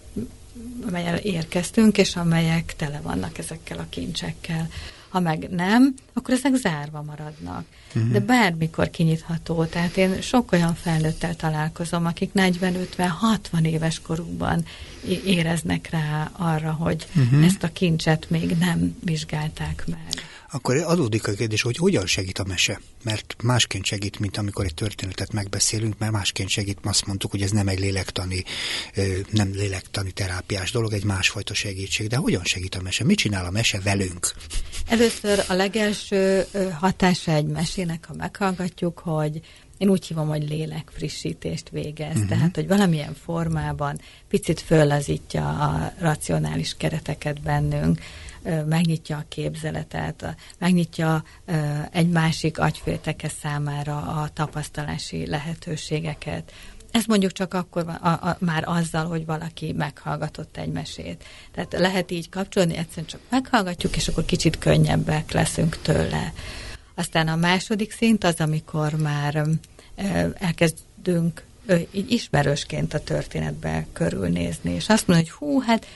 Speaker 2: amelyel érkeztünk, és amelyek tele vannak ezekkel a kincsekkel. Ha meg nem, akkor ezek zárva maradnak. Uh-huh. De bármikor kinyitható. Tehát én sok olyan felnőttel találkozom, akik 40-50-60 éves korukban éreznek rá arra, hogy uh-huh. ezt a kincset még nem vizsgálták meg
Speaker 1: akkor adódik a kérdés, hogy hogyan segít a mese. Mert másként segít, mint amikor egy történetet megbeszélünk, mert másként segít, azt mondtuk, hogy ez nem egy lélektani, nem lélektani terápiás dolog, egy másfajta segítség. De hogyan segít a mese? Mit csinál a mese velünk?
Speaker 2: Először a legelső hatása egy mesének, ha meghallgatjuk, hogy én úgy hívom, hogy lélekfrissítést végez, uh-huh. tehát, hogy valamilyen formában picit föllazítja a racionális kereteket bennünk, megnyitja a képzeletet, megnyitja egy másik agyfélteke számára a tapasztalási lehetőségeket. Ez mondjuk csak akkor van, a, a, már azzal, hogy valaki meghallgatott egy mesét. Tehát lehet így kapcsolni, egyszerűen csak meghallgatjuk, és akkor kicsit könnyebbek leszünk tőle. Aztán a második szint az, amikor már elkezdünk így ismerősként a történetbe körülnézni, és azt mondani, hogy hú, hát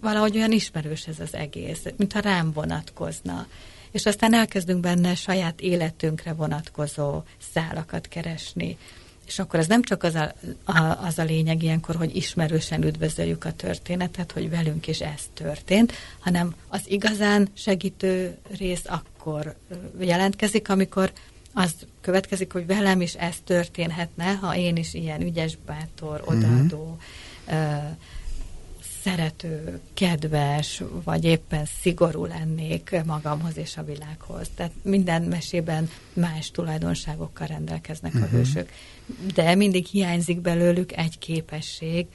Speaker 2: valahogy olyan ismerős ez az egész, mintha rám vonatkozna. És aztán elkezdünk benne saját életünkre vonatkozó szálakat keresni. És akkor ez nem csak az a, a, az a lényeg ilyenkor, hogy ismerősen üdvözöljük a történetet, hogy velünk is ez történt, hanem az igazán segítő rész akkor jelentkezik, amikor az következik, hogy velem is ez történhetne, ha én is ilyen ügyes, bátor, odaadó, uh-huh. Szerető, kedves, vagy éppen szigorú lennék magamhoz és a világhoz. Tehát minden mesében más tulajdonságokkal rendelkeznek uh-huh. a hősök. De mindig hiányzik belőlük egy képesség,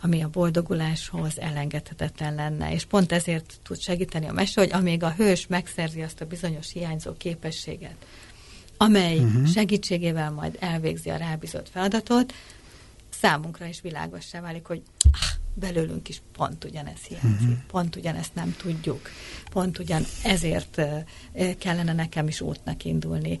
Speaker 2: ami a boldoguláshoz elengedhetetlen lenne. És pont ezért tud segíteni a mese, hogy amíg a hős megszerzi azt a bizonyos hiányzó képességet, amely uh-huh. segítségével majd elvégzi a rábízott feladatot, számunkra is világossá válik, hogy ah, belőlünk is pont ugyanez hiányzik, uh-huh. pont ugyanezt nem tudjuk, pont ugyan ezért kellene nekem is útnak indulni.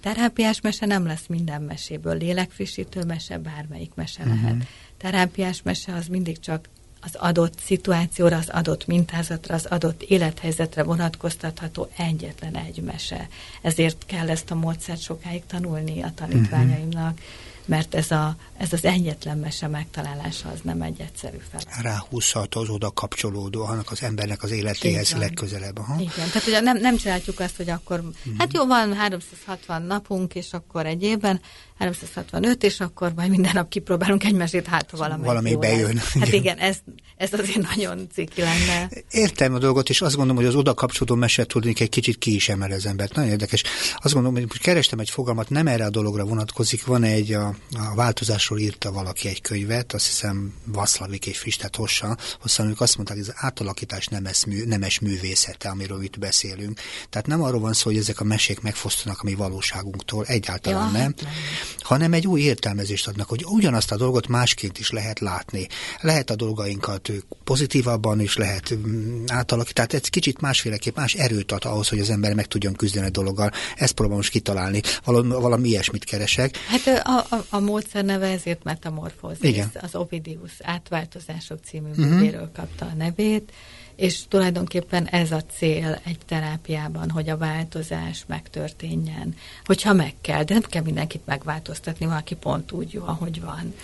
Speaker 2: Terápiás mese nem lesz minden meséből, lélekfrissítő mese, bármelyik mese uh-huh. lehet. Terápiás mese az mindig csak az adott szituációra, az adott mintázatra, az adott élethelyzetre vonatkoztatható egyetlen egy mese. Ezért kell ezt a módszert sokáig tanulni a tanítványaimnak. Uh-huh mert ez, a, ez az egyetlen mese megtalálása az nem egy egyszerű feladat.
Speaker 1: Ráhúzhat az oda kapcsolódó, annak az embernek az életéhez legközelebb. Aha.
Speaker 2: Igen, tehát ugye nem, nem csináljuk azt, hogy akkor, uh-huh. hát jó, van 360 napunk, és akkor egy évben 365, és akkor majd minden nap kipróbálunk egy mesét, hát valami,
Speaker 1: valami bejön.
Speaker 2: Lesz. Hát igen, ez, ez azért nagyon ciki lenne.
Speaker 1: Értem a dolgot, és azt gondolom, hogy az oda kapcsolódó meset tudni egy kicsit ki is emel az embert. Nagyon érdekes. Azt gondolom, hogy kerestem egy fogalmat, nem erre a dologra vonatkozik. Van egy, a, a változásról írta valaki egy könyvet, azt hiszem Vaszlavik és Fistet Hossa, hosszan ők azt mondták, hogy az átalakítás nemes, mű, nemes művészete, amiről itt beszélünk. Tehát nem arról van szó, hogy ezek a mesék megfosztanak a mi valóságunktól, egyáltalán ja, nem. nem hanem egy új értelmezést adnak, hogy ugyanazt a dolgot másként is lehet látni. Lehet a dolgainkat pozitívabban is lehet mm, átalakítani, tehát egy kicsit másféleképp, más erőt ad ahhoz, hogy az ember meg tudjon küzdeni a dologgal. Ezt próbálom most kitalálni. Valami, valami ilyesmit keresek.
Speaker 2: Hát a, a, a módszer neve ezért metamorfózis. Igen. Az Ovidius átváltozások című uh-huh. kapta a nevét és tulajdonképpen ez a cél egy terápiában, hogy a változás megtörténjen. Hogyha meg kell, de nem kell mindenkit megváltoztatni, valaki pont úgy jó, ahogy van.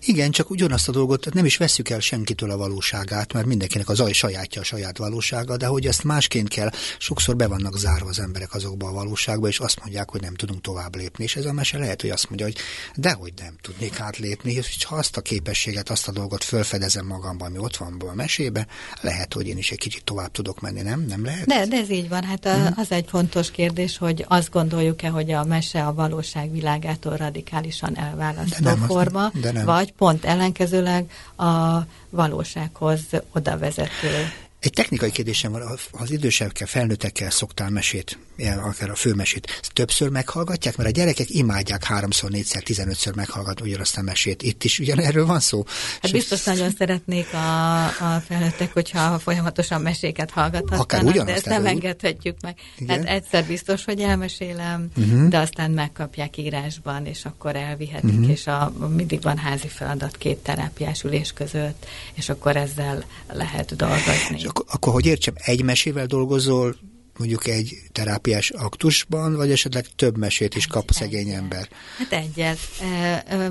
Speaker 1: Igen, csak ugyanazt a dolgot nem is veszük el senkitől a valóságát, mert mindenkinek az aj sajátja a saját valósága, de hogy ezt másként kell, sokszor be vannak zárva az emberek azokba a valóságba, és azt mondják, hogy nem tudunk tovább lépni. És ez a mese lehet, hogy azt mondja, hogy dehogy nem tudnék átlépni, és ha azt a képességet, azt a dolgot felfedezem magamban, ami ott van a mesébe, lehet, hogy én is egy kicsit tovább tudok menni, nem? Nem lehet?
Speaker 2: De, de ez így van. Hát a, hmm. az egy fontos kérdés, hogy azt gondoljuk-e, hogy a mese a valóság világától radikálisan elválasztó de nem, forma, de nem. vagy pont ellenkezőleg a valósághoz oda vezető
Speaker 1: egy technikai kérdésem van, az idősebbekkel, felnőttekkel szoktál mesét, akár a főmesét, többször meghallgatják, mert a gyerekek imádják háromszor, négyszer, tizenötször meghallgatni ugyanazt a mesét. Itt is ugyanerről van szó?
Speaker 2: Hát biztos nagyon szeretnék a, a felnőttek, hogyha folyamatosan meséket hallgathatnak,
Speaker 1: akár ugyanazt,
Speaker 2: de ezt nem engedhetjük meg. Igen? Hát egyszer biztos, hogy elmesélem, uh-huh. de aztán megkapják írásban, és akkor elvihetik, uh-huh. és a, mindig van házi feladat két terápiás ülés között, és akkor ezzel lehet dolgozni. És
Speaker 1: akkor, hogy értsem, egy mesével dolgozol, mondjuk egy terápiás aktusban, vagy esetleg több mesét is kap egy, szegény egyel. ember?
Speaker 2: Hát egyet.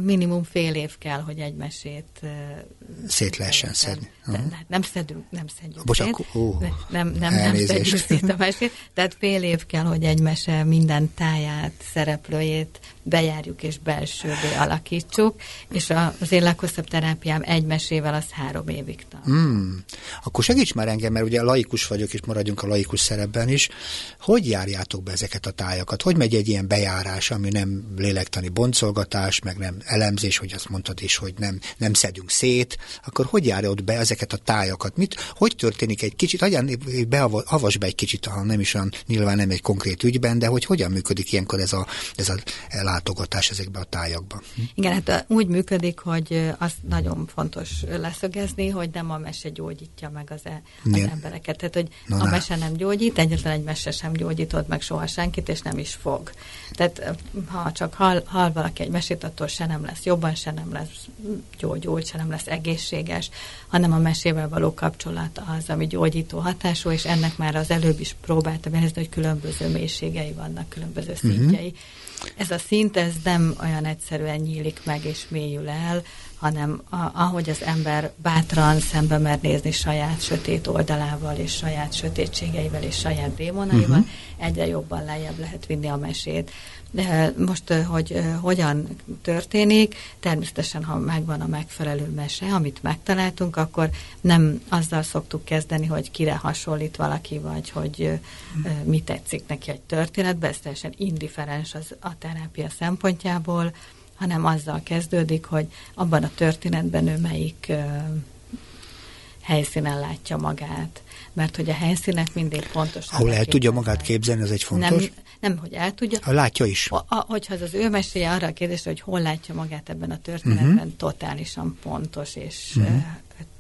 Speaker 2: Minimum fél év kell, hogy egy mesét
Speaker 1: szét lehessen szedni.
Speaker 2: De, uh-huh. nem szedünk, nem szedjük
Speaker 1: Bocsánat,
Speaker 2: szét. Ó, nem, nem, nem szedjük szét a mesét. Tehát fél év kell, hogy egy mese minden táját, szereplőjét bejárjuk és belsővé alakítsuk, és az én leghosszabb terápiám egy mesével az három évig tart.
Speaker 1: Mm. Akkor segíts már engem, mert ugye laikus vagyok, és maradjunk a laikus szerepben is. Hogy járjátok be ezeket a tájakat? Hogy megy egy ilyen bejárás, ami nem lélektani boncolgatás, meg nem elemzés, hogy azt mondtad is, hogy nem, nem szedünk szét, akkor hogy járod be ezeket a tájakat? Mit, hogy történik egy kicsit, hogyan beavas be egy kicsit, ha nem is olyan, nyilván nem egy konkrét ügyben, de hogy hogyan működik ilyenkor ez a, ez a látogatás ezekbe a tájakba.
Speaker 2: Igen, hát úgy működik, hogy az nagyon fontos leszögezni, hogy nem a mese gyógyítja meg az, e, az embereket. Tehát, hogy Na, a mese nem gyógyít, egyre egyetlen egy mese sem gyógyított meg soha senkit, és nem is fog. Tehát ha csak hall, hall valaki egy mesét, attól se nem lesz jobban, se nem lesz gyógyult, se nem lesz egészséges, hanem a mesével való kapcsolat az, ami gyógyító hatású, és ennek már az előbb is próbáltam érezni, hogy különböző mélységei vannak, különböző mhm. szintjei. Uh-huh. Ez a szint, ez nem olyan egyszerűen nyílik meg és mélyül el, hanem a, ahogy az ember bátran szembe mer nézni saját sötét oldalával, és saját sötétségeivel, és saját démonaival, uh-huh. egyre jobban lejjebb lehet vinni a mesét. De most, hogy hogyan történik, természetesen, ha megvan a megfelelő mese, amit megtaláltunk, akkor nem azzal szoktuk kezdeni, hogy kire hasonlít valaki, vagy hogy mi tetszik neki egy történetbe, ez teljesen indiferens az a terápia szempontjából, hanem azzal kezdődik, hogy abban a történetben ő melyik helyszínen látja magát. Mert hogy a helyszínek mindig pontosan.
Speaker 1: Ahol el tudja magát képzelni, ez egy fontos.
Speaker 2: Nem, nem hogy el tudja.
Speaker 1: Ha látja is.
Speaker 2: A, a, hogyha az az ő meséje arra a kérdésre, hogy hol látja magát ebben a történetben, uh-huh. totálisan pontos és uh-huh. uh,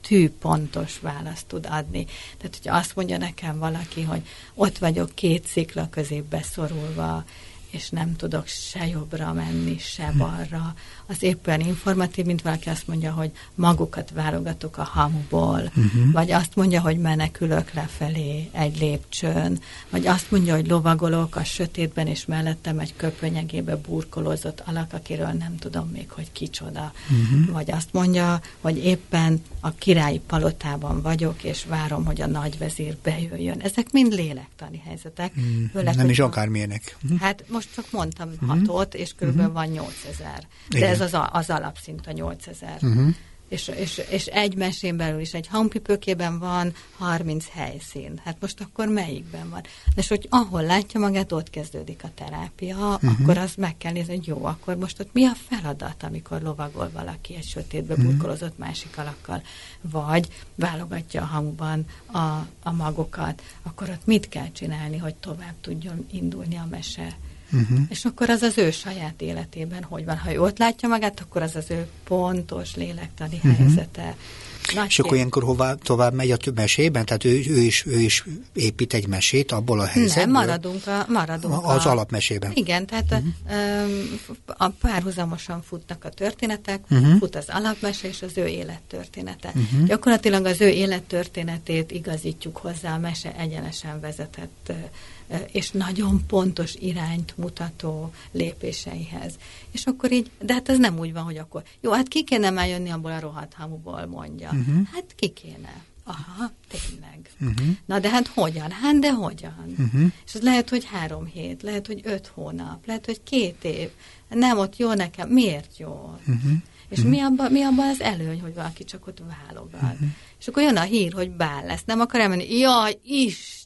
Speaker 2: tűpontos választ tud adni. Tehát, hogyha azt mondja nekem valaki, hogy ott vagyok két szikla közé beszorulva, és nem tudok se jobbra menni, se balra. Az éppen informatív, mint valaki azt mondja, hogy magukat válogatok a hamuból, uh-huh. vagy azt mondja, hogy menekülök lefelé egy lépcsőn, vagy azt mondja, hogy lovagolok a sötétben, és mellettem egy köpönyegébe burkolózott alak, akiről nem tudom még, hogy kicsoda. Uh-huh. Vagy azt mondja, hogy éppen a királyi palotában vagyok, és várom, hogy a nagyvezír bejöjjön. Ezek mind lélektani helyzetek.
Speaker 1: Uh-huh. Főleg, nem is akármilyenek.
Speaker 2: Uh-huh. Hát most csak mondtam uh-huh. hatot, és körülbelül uh-huh. van 8000. De Igen. ez az, a, az alapszint a 8000. Uh-huh. És, és, és egy mesén belül is, egy hampipőkében van 30 helyszín. Hát most akkor melyikben van? És hogy ahol látja magát, ott kezdődik a terápia, uh-huh. akkor az meg kell nézni, hogy jó, akkor most ott mi a feladat, amikor lovagol valaki egy sötétbe uh-huh. burkolozott másik alakkal, vagy válogatja a hamuban a, a magokat, akkor ott mit kell csinálni, hogy tovább tudjon indulni a mese? Uh-huh. És akkor az az ő saját életében hogy van. Ha ő ott látja magát, akkor az az ő pontos lélektani uh-huh. helyzete.
Speaker 1: Nagy és akkor ilyenkor hová tovább megy a mesében? Tehát ő, ő, is, ő is épít egy mesét abból a helyzetből?
Speaker 2: Nem, maradunk, a, maradunk
Speaker 1: az a, alapmesében.
Speaker 2: Igen, tehát uh-huh. a, a párhuzamosan futnak a történetek, uh-huh. fut az alapmese és az ő élettörténete. Uh-huh. Gyakorlatilag az ő élettörténetét igazítjuk hozzá a mese egyenesen vezetett és nagyon pontos irányt mutató lépéseihez. És akkor így, de hát ez nem úgy van, hogy akkor, jó, hát ki kéne már jönni abból a rohadt hamuból, mondja. Uh-huh. Hát ki kéne. Aha, tényleg. Uh-huh. Na de hát hogyan? Hát de hogyan? Uh-huh. És ez lehet, hogy három hét, lehet, hogy öt hónap, lehet, hogy két év. Nem ott jó nekem. Miért jó? Uh-huh. És uh-huh. mi, abban, mi abban az előny, hogy valaki csak ott válogat? Uh-huh. És akkor jön a hír, hogy bál lesz. Nem akar elmenni. Jaj,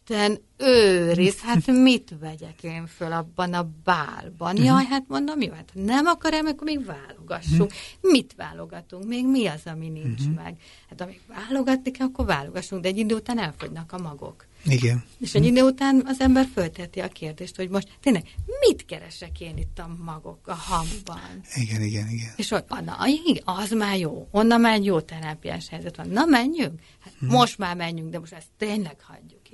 Speaker 2: Isten őriz, hát mit vegyek én föl abban a bálban? Jaj, hát mondom, jó, hát nem akar el, akkor még válogassunk. Mit válogatunk? Még mi az, ami nincs meg? Hát amíg válogatni kell, akkor válogassunk, de egy idő után elfogynak a magok.
Speaker 1: Igen.
Speaker 2: És egy idő után az ember fölteti a kérdést, hogy most tényleg mit keresek én itt a magok a hamban?
Speaker 1: Igen, igen, igen.
Speaker 2: És hogy na, az már jó, onnan már egy jó terápiás helyzet van. Na, menjünk? Hát hmm. most már menjünk, de most ezt tényleg hagyjuk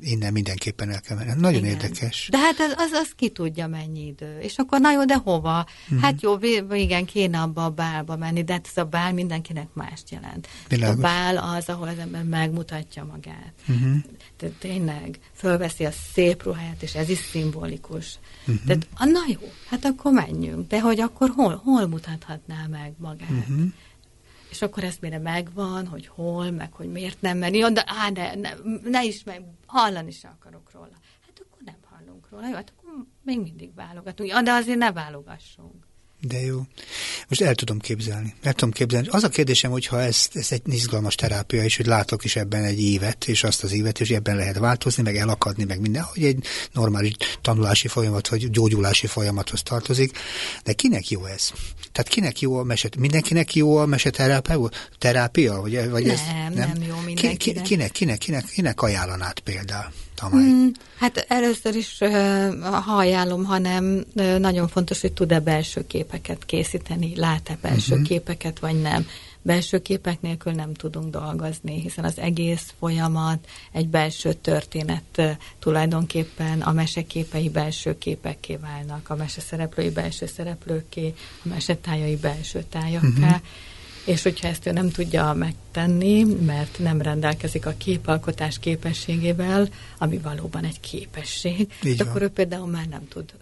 Speaker 1: innen mindenképpen el kell menni. Nagyon igen. érdekes.
Speaker 2: De hát az, az, az ki tudja mennyi idő. És akkor na jó, de hova? Mm-hmm. Hát jó, igen, kéne abba a bálba menni, de hát ez a bál mindenkinek mást jelent. A bál az, ahol az ember megmutatja magát. Mm-hmm. Tehát tényleg fölveszi a szép ruháját, és ez is szimbolikus. Mm-hmm. Tehát, na jó, hát akkor menjünk. De hogy akkor hol, hol mutathatná meg magát? Mm-hmm és akkor ez mire megvan, hogy hol, meg hogy miért nem menni, de á, ne, ne, ne is meg, hallani se akarok róla. Hát akkor nem hallunk róla, jó, hát akkor még mindig válogatunk. Ja, de azért ne válogassunk.
Speaker 1: De jó. Most el tudom képzelni. El tudom képzelni. Az a kérdésem, hogyha ez, ez egy izgalmas terápia, és hogy látok is ebben egy évet, és azt az évet, és ebben lehet változni, meg elakadni, meg minden, hogy egy normális tanulási folyamat, vagy gyógyulási folyamathoz tartozik. De kinek jó ez? Tehát kinek jó a meset? Mindenkinek jó a meseterápia? Terápia? Vagy, vagy
Speaker 2: nem,
Speaker 1: ez,
Speaker 2: nem, nem jó mindenkinek.
Speaker 1: Ki, ki, kinek, kinek, kinek, kinek ajánlanát például? Mm,
Speaker 2: hát először is, ha ajánlom, hanem nagyon fontos, hogy tud-e belső képeket készíteni, lát-e belső uh-huh. képeket, vagy nem. belső képek nélkül nem tudunk dolgozni, hiszen az egész folyamat egy belső történet tulajdonképpen a meseképei belső képekké válnak, a mese szereplői belső szereplőké, a mesetájai belső tájakká, uh-huh és hogyha ezt ő nem tudja megtenni, mert nem rendelkezik a képalkotás képességével, ami valóban egy képesség, Így akkor ő például már nem tud,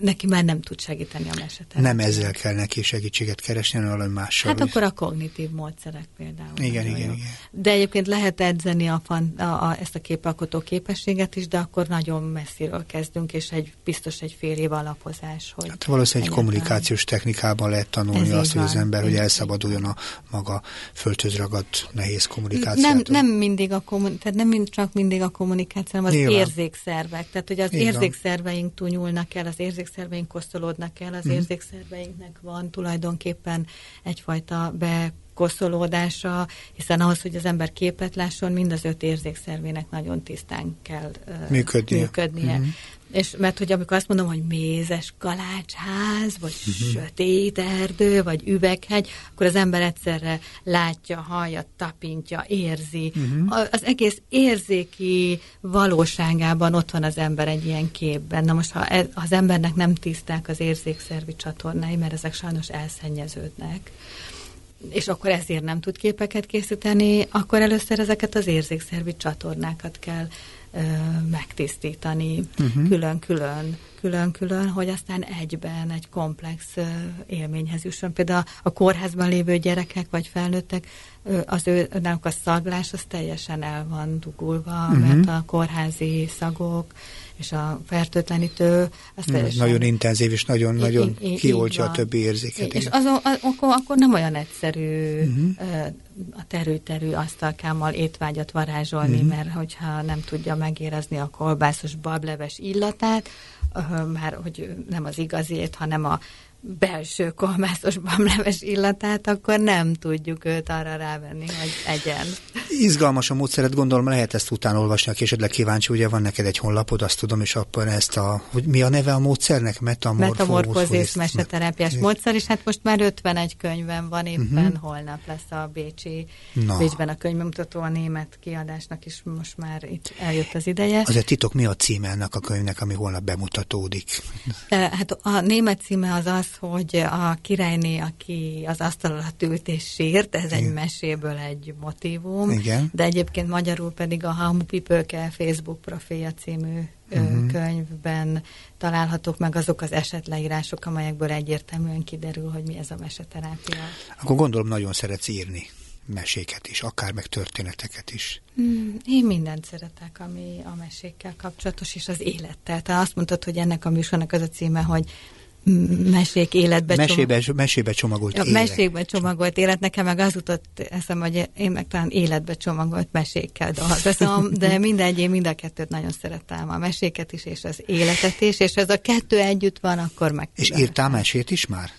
Speaker 2: neki már nem tud segíteni a mesetet.
Speaker 1: Nem ezzel kell neki segítséget keresni, hanem valami mással.
Speaker 2: Hát akkor a kognitív módszerek például.
Speaker 1: Igen, igen, igen.
Speaker 2: De egyébként lehet edzeni a, fan, a, a, ezt a képalkotó képességet is, de akkor nagyon messziről kezdünk, és egy biztos egy fél év alapozás. Hogy
Speaker 1: hát valószínűleg egy kommunikációs technikában lehet tanulni azt, hogy az ember, hogy elszabaduljon a maga földhöz ragadt nehéz kommunikáció.
Speaker 2: Nem, nem mindig a kommun, tehát nem mind, csak mindig a kommunikáció, hanem az Nyilván. érzékszervek. Tehát, hogy az Igen. érzékszerveink túnyulnak el, az érzékszerveink kosztolódnak el, az mm. érzékszerveinknek van tulajdonképpen egyfajta be koszolódása, hiszen ahhoz, hogy az ember képet lásson, mind az öt érzékszervének nagyon tisztán kell uh, működnie. működnie. Mm-hmm. És mert hogy amikor azt mondom, hogy mézes kalácsház, vagy uh-huh. sötét erdő, vagy üveghegy, akkor az ember egyszerre látja, hallja, tapintja, érzi. Uh-huh. Az egész érzéki valóságában ott van az ember egy ilyen képben. Na most, ha e, az embernek nem tiszták az érzékszervi csatornái, mert ezek sajnos elszennyeződnek, és akkor ezért nem tud képeket készíteni, akkor először ezeket az érzékszervi csatornákat kell megtisztítani uh-huh. külön-külön, külön-külön, hogy aztán egyben egy komplex élményhez jusson. Például a kórházban lévő gyerekek vagy felnőttek, az ő, náluk a szaglás az teljesen el van dugulva, uh-huh. mert a kórházi szagok, és a fertőtlenítő...
Speaker 1: Az mm, nagyon intenzív, és nagyon-nagyon kioltja a többi érzéket.
Speaker 2: És akkor, akkor nem olyan egyszerű uh-huh. a terű-terű asztalkámmal étvágyat varázsolni, uh-huh. mert hogyha nem tudja megérezni a kolbászos bableves illatát, már hogy nem az igaziét, hanem a belső kolmászos bamleves illatát, akkor nem tudjuk őt arra rávenni, hogy egyen.
Speaker 1: Izgalmas a módszeret, gondolom lehet ezt utána olvasni, aki esetleg kíváncsi, ugye van neked egy honlapod, azt tudom, és akkor ezt a, hogy mi a neve a módszernek?
Speaker 2: Metamorfózis meseterápiás módszer, és hát most már 51 könyvem van, éppen uh-huh. holnap lesz a Bécsi, Na. Bécsben a könyvbemutató, a német kiadásnak is most már itt eljött az ideje.
Speaker 1: Azért titok, mi a címe ennek a könyvnek, ami holnap bemutatódik?
Speaker 2: Hát a német címe az az, hogy a királyné, aki az asztal alatt ült és sírt, ez Igen. egy meséből egy motivum, Igen. de egyébként magyarul pedig a Hamu Pipőke Facebook profilja című uh-huh. könyvben találhatók meg azok az esetleírások, amelyekből egyértelműen kiderül, hogy mi ez a meseterápia.
Speaker 1: Akkor gondolom nagyon szeretsz írni meséket is, akár meg történeteket is.
Speaker 2: Mm, én mindent szeretek, ami a mesékkel kapcsolatos, és az élettel. Tehát azt mondtad, hogy ennek a műsornak az a címe, hogy mesék életbe
Speaker 1: mesébe, csomag... mesébe csomagolt
Speaker 2: ja, élet. Mesékbe csomagolt élet. Nekem meg az jutott eszem, hogy én meg talán életbe csomagolt mesékkel dolgozom, de mindegy, én mind a kettőt nagyon szeretem, a meséket is, és az életet is, és ez a kettő együtt van, akkor meg...
Speaker 1: És írtál mesét is már?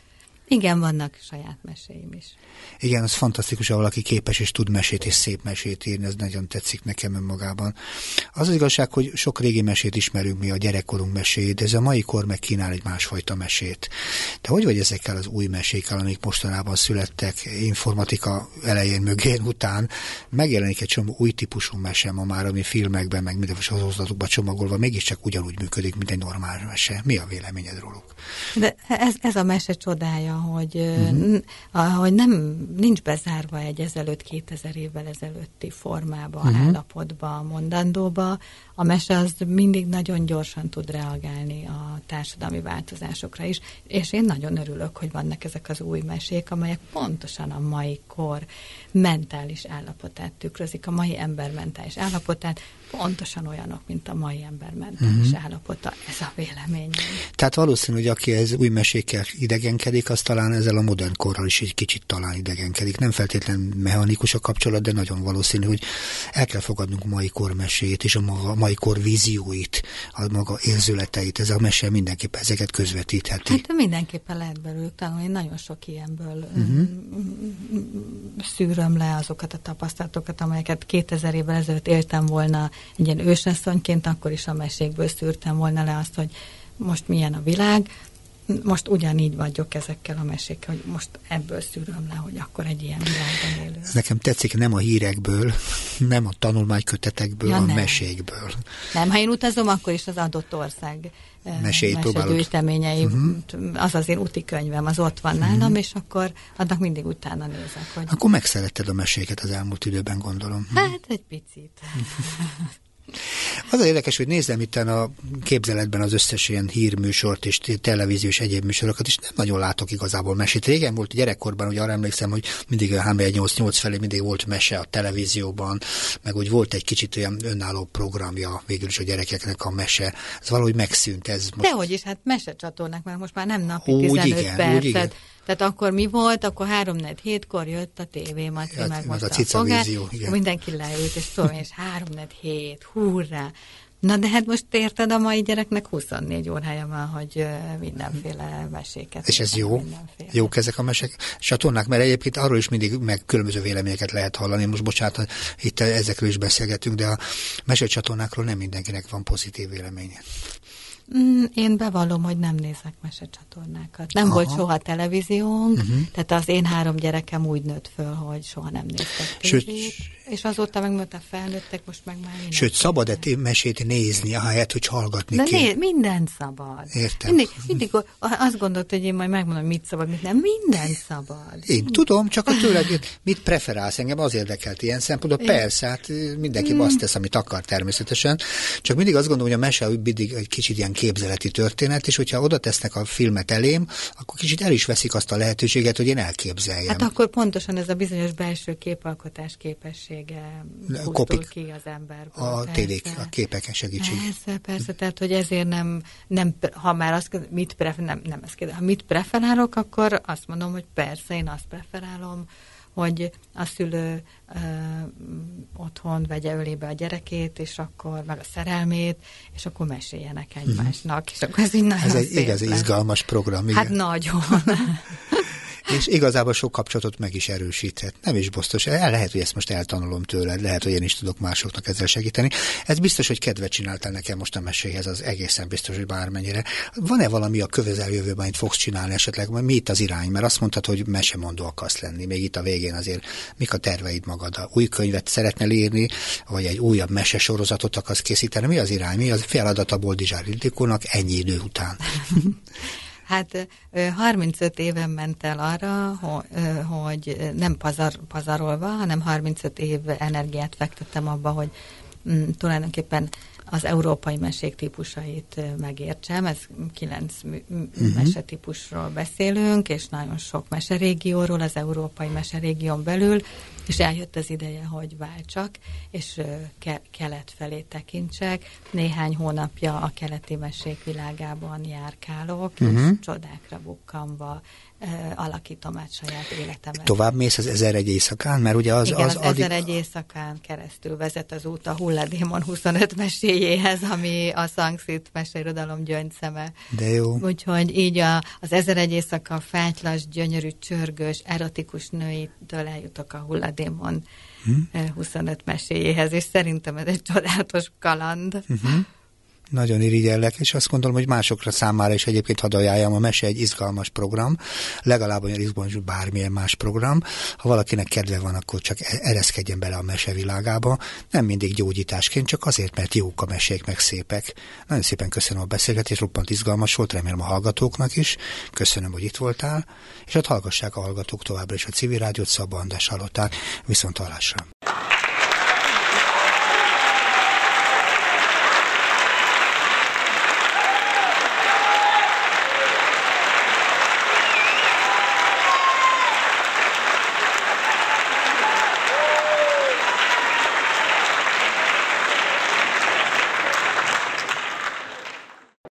Speaker 2: Igen, vannak saját meséim is.
Speaker 1: Igen, az fantasztikus, ha valaki képes és tud mesét és szép mesét írni, ez nagyon tetszik nekem önmagában. Az az igazság, hogy sok régi mesét ismerünk mi, a gyerekkorunk mesét, de ez a mai kor meg kínál egy másfajta mesét. De hogy vagy ezekkel az új mesékkel, amik mostanában születtek, informatika elején, mögén, után, megjelenik egy csomó új típusú mese ma már, ami filmekben, meg mindenféle sorozatokban csomagolva, mégiscsak ugyanúgy működik, mint egy normál mese. Mi a véleményed róluk?
Speaker 2: De ez, ez a mese csodája, hogy, uh-huh. hogy nem nincs bezárva egy ezelőtt 2000 évvel ezelőtti formába, uh-huh. állapotba, mondandóba. A mese az mindig nagyon gyorsan tud reagálni a társadalmi változásokra is, és én nagyon örülök, hogy vannak ezek az új mesék, amelyek pontosan a mai kor mentális állapotát tükrözik, a mai ember mentális állapotát, pontosan olyanok, mint a mai ember mentális uh-huh. állapota. Ez a vélemény.
Speaker 1: Tehát valószínű, hogy aki ez új mesékkel idegenkedik, az talán ezzel a modern korral is egy kicsit talán idegenkedik. Nem feltétlen mechanikus a kapcsolat, de nagyon valószínű, hogy el kell fogadnunk a mai kor mesét és a maga, mai kor vízióit, a maga érzületeit. Ez a mese mindenképpen ezeket közvetítheti.
Speaker 2: Hát mindenképpen lehet belőlük tanulni. Nagyon sok ilyenből uh-huh. szűröm le azokat a tapasztalatokat, amelyeket 2000 évvel ezelőtt éltem volna egy ilyen ősasszonyként, akkor is a mesékből szűrtem volna le azt, hogy most milyen a világ, most ugyanígy vagyok ezekkel a mesékkel, hogy most ebből szűröm le, hogy akkor egy ilyen világban élő.
Speaker 1: Ez nekem tetszik, nem a hírekből, *laughs* nem a tanulmánykötetekből, ja, a nem. mesékből.
Speaker 2: Nem, ha én utazom, akkor is az adott ország mesét gyűjteményei, uh-huh. az az én úti könyvem, az ott van nálam, uh-huh. és akkor annak mindig utána nézek. Hogy...
Speaker 1: Akkor megszeretted a meséket az elmúlt időben, gondolom.
Speaker 2: Hát egy picit. *laughs*
Speaker 1: Az az érdekes, hogy nézem itt a képzeletben az összes ilyen hírműsort és televíziós egyéb műsorokat, és nem nagyon látok igazából mesét. Régen volt gyerekkorban, hogy arra emlékszem, hogy mindig a H8 felé mindig volt mese a televízióban, meg hogy volt egy kicsit olyan önálló programja végül is a gyerekeknek a mese. Ez valahogy megszűnt. Ez
Speaker 2: most... Dehogy is, hát csatornák, mert most már nem napi úgy 15 igen, percet. Úgy igen. Tehát akkor mi volt? Akkor 3 4 hétkor jött a tévé, Maci hát, meg most a, a fogát, mindenki leült, és tudom, és 3 4 hét, hurrá! Na de hát most érted, a mai gyereknek 24 órája van, hogy mindenféle meséket.
Speaker 1: És ez jó? Mindenféle. Jók ezek a mesek csatornák? Mert egyébként arról is mindig meg különböző véleményeket lehet hallani. Most bocsánat, itt ezekről is beszélgetünk, de a mesecsatornákról nem mindenkinek van pozitív véleménye.
Speaker 2: Mm, én bevallom, hogy nem nézek mesecsatornákat. Nem Aha. volt soha televíziónk, uh-huh. tehát az én három gyerekem úgy nőtt föl, hogy soha nem néztek. Sőt, és azóta meg miután felnőttek, most meg már
Speaker 1: Sőt, szabad-e mesét nézni, ahelyett, hogy hallgatni
Speaker 2: De né, minden szabad.
Speaker 1: Értem.
Speaker 2: Mindig, mindig azt gondolt, hogy én majd megmondom, mit szabad, mit nem. Minden szabad.
Speaker 1: Én mind. tudom, csak a tőled, mit preferálsz, engem az érdekelt ilyen szempontból. Persze, hát mindenki mm. azt tesz, amit akar természetesen. Csak mindig azt gondolom, hogy a mese mindig egy kicsit ilyen képzeleti történet, és hogyha oda tesznek a filmet elém, akkor kicsit el is veszik azt a lehetőséget, hogy én elképzeljem.
Speaker 2: Hát akkor pontosan ez a bizonyos belső képalkotás képesség segítsége Kopik. ki az emberből.
Speaker 1: A tévék, a képeken segítség.
Speaker 2: Persze, persze, tehát hogy ezért nem, nem ha már azt mit prefer, nem, nem ezt kérdez, ha mit preferálok, akkor azt mondom, hogy persze, én azt preferálom, hogy a szülő ö, otthon vegye ölébe a gyerekét, és akkor meg a szerelmét, és akkor meséljenek mhm. egymásnak, és akkor ez így nagyon
Speaker 1: Ez egy igazi izgalmas program,
Speaker 2: igen. Hát nagyon. *laughs*
Speaker 1: és igazából sok kapcsolatot meg is erősíthet. Nem is biztos. El lehet, hogy ezt most eltanulom tőled, lehet, hogy én is tudok másoknak ezzel segíteni. Ez biztos, hogy kedvet csináltál nekem most a meséhez, az egészen biztos, hogy bármennyire. Van-e valami a közeljövőben, amit fogsz csinálni esetleg? Mi itt az irány? Mert azt mondtad, hogy mesemondó akarsz lenni. Még itt a végén azért mik a terveid magad? A új könyvet szeretne írni, vagy egy újabb mesesorozatot akarsz készíteni? Mi az irány? Mi az feladat a Boldizsár Ildikónak ennyi idő után? *laughs*
Speaker 2: Hát 35 éven ment el arra, hogy nem pazar, pazarolva, hanem 35 év energiát fektettem abba, hogy mm, tulajdonképpen az európai mesék típusait megértsem. Ez kilenc uh-huh. mesetípusról beszélünk, és nagyon sok meserégióról az európai meserégión belül, és eljött az ideje, hogy váltsak, és ke- kelet felé tekintsek. Néhány hónapja a keleti mesék világában járkálok, uh-huh. és csodákra bukkanva alakítom át saját életemet.
Speaker 1: Tovább mész az ezer egy éjszakán? Mert ugye az,
Speaker 2: Igen,
Speaker 1: az,
Speaker 2: az addig... ezer egy éjszakán keresztül vezet az út a Hulladémon 25 meséjéhez, ami a Szangszit meseirodalom gyöngyszeme.
Speaker 1: De jó.
Speaker 2: Úgyhogy így a, az ezer egy éjszaka fájtlas, gyönyörű, csörgős, erotikus nőitől eljutok a Hulladémon hm? 25 meséjéhez, és szerintem ez egy csodálatos kaland. Uh-huh.
Speaker 1: Nagyon irigyellek, és azt gondolom, hogy másokra számára is egyébként hadd ajánljam, a mese egy izgalmas program, legalább olyan izgalmas, bármilyen más program. Ha valakinek kedve van, akkor csak e- ereszkedjen bele a mese világába. Nem mindig gyógyításként, csak azért, mert jók a mesék, meg szépek. Nagyon szépen köszönöm a beszélgetést, roppant izgalmas volt, remélem a hallgatóknak is. Köszönöm, hogy itt voltál, és hát hallgassák a hallgatók továbbra is a civil rádiót, Szabandás hallották. Viszont hallásra.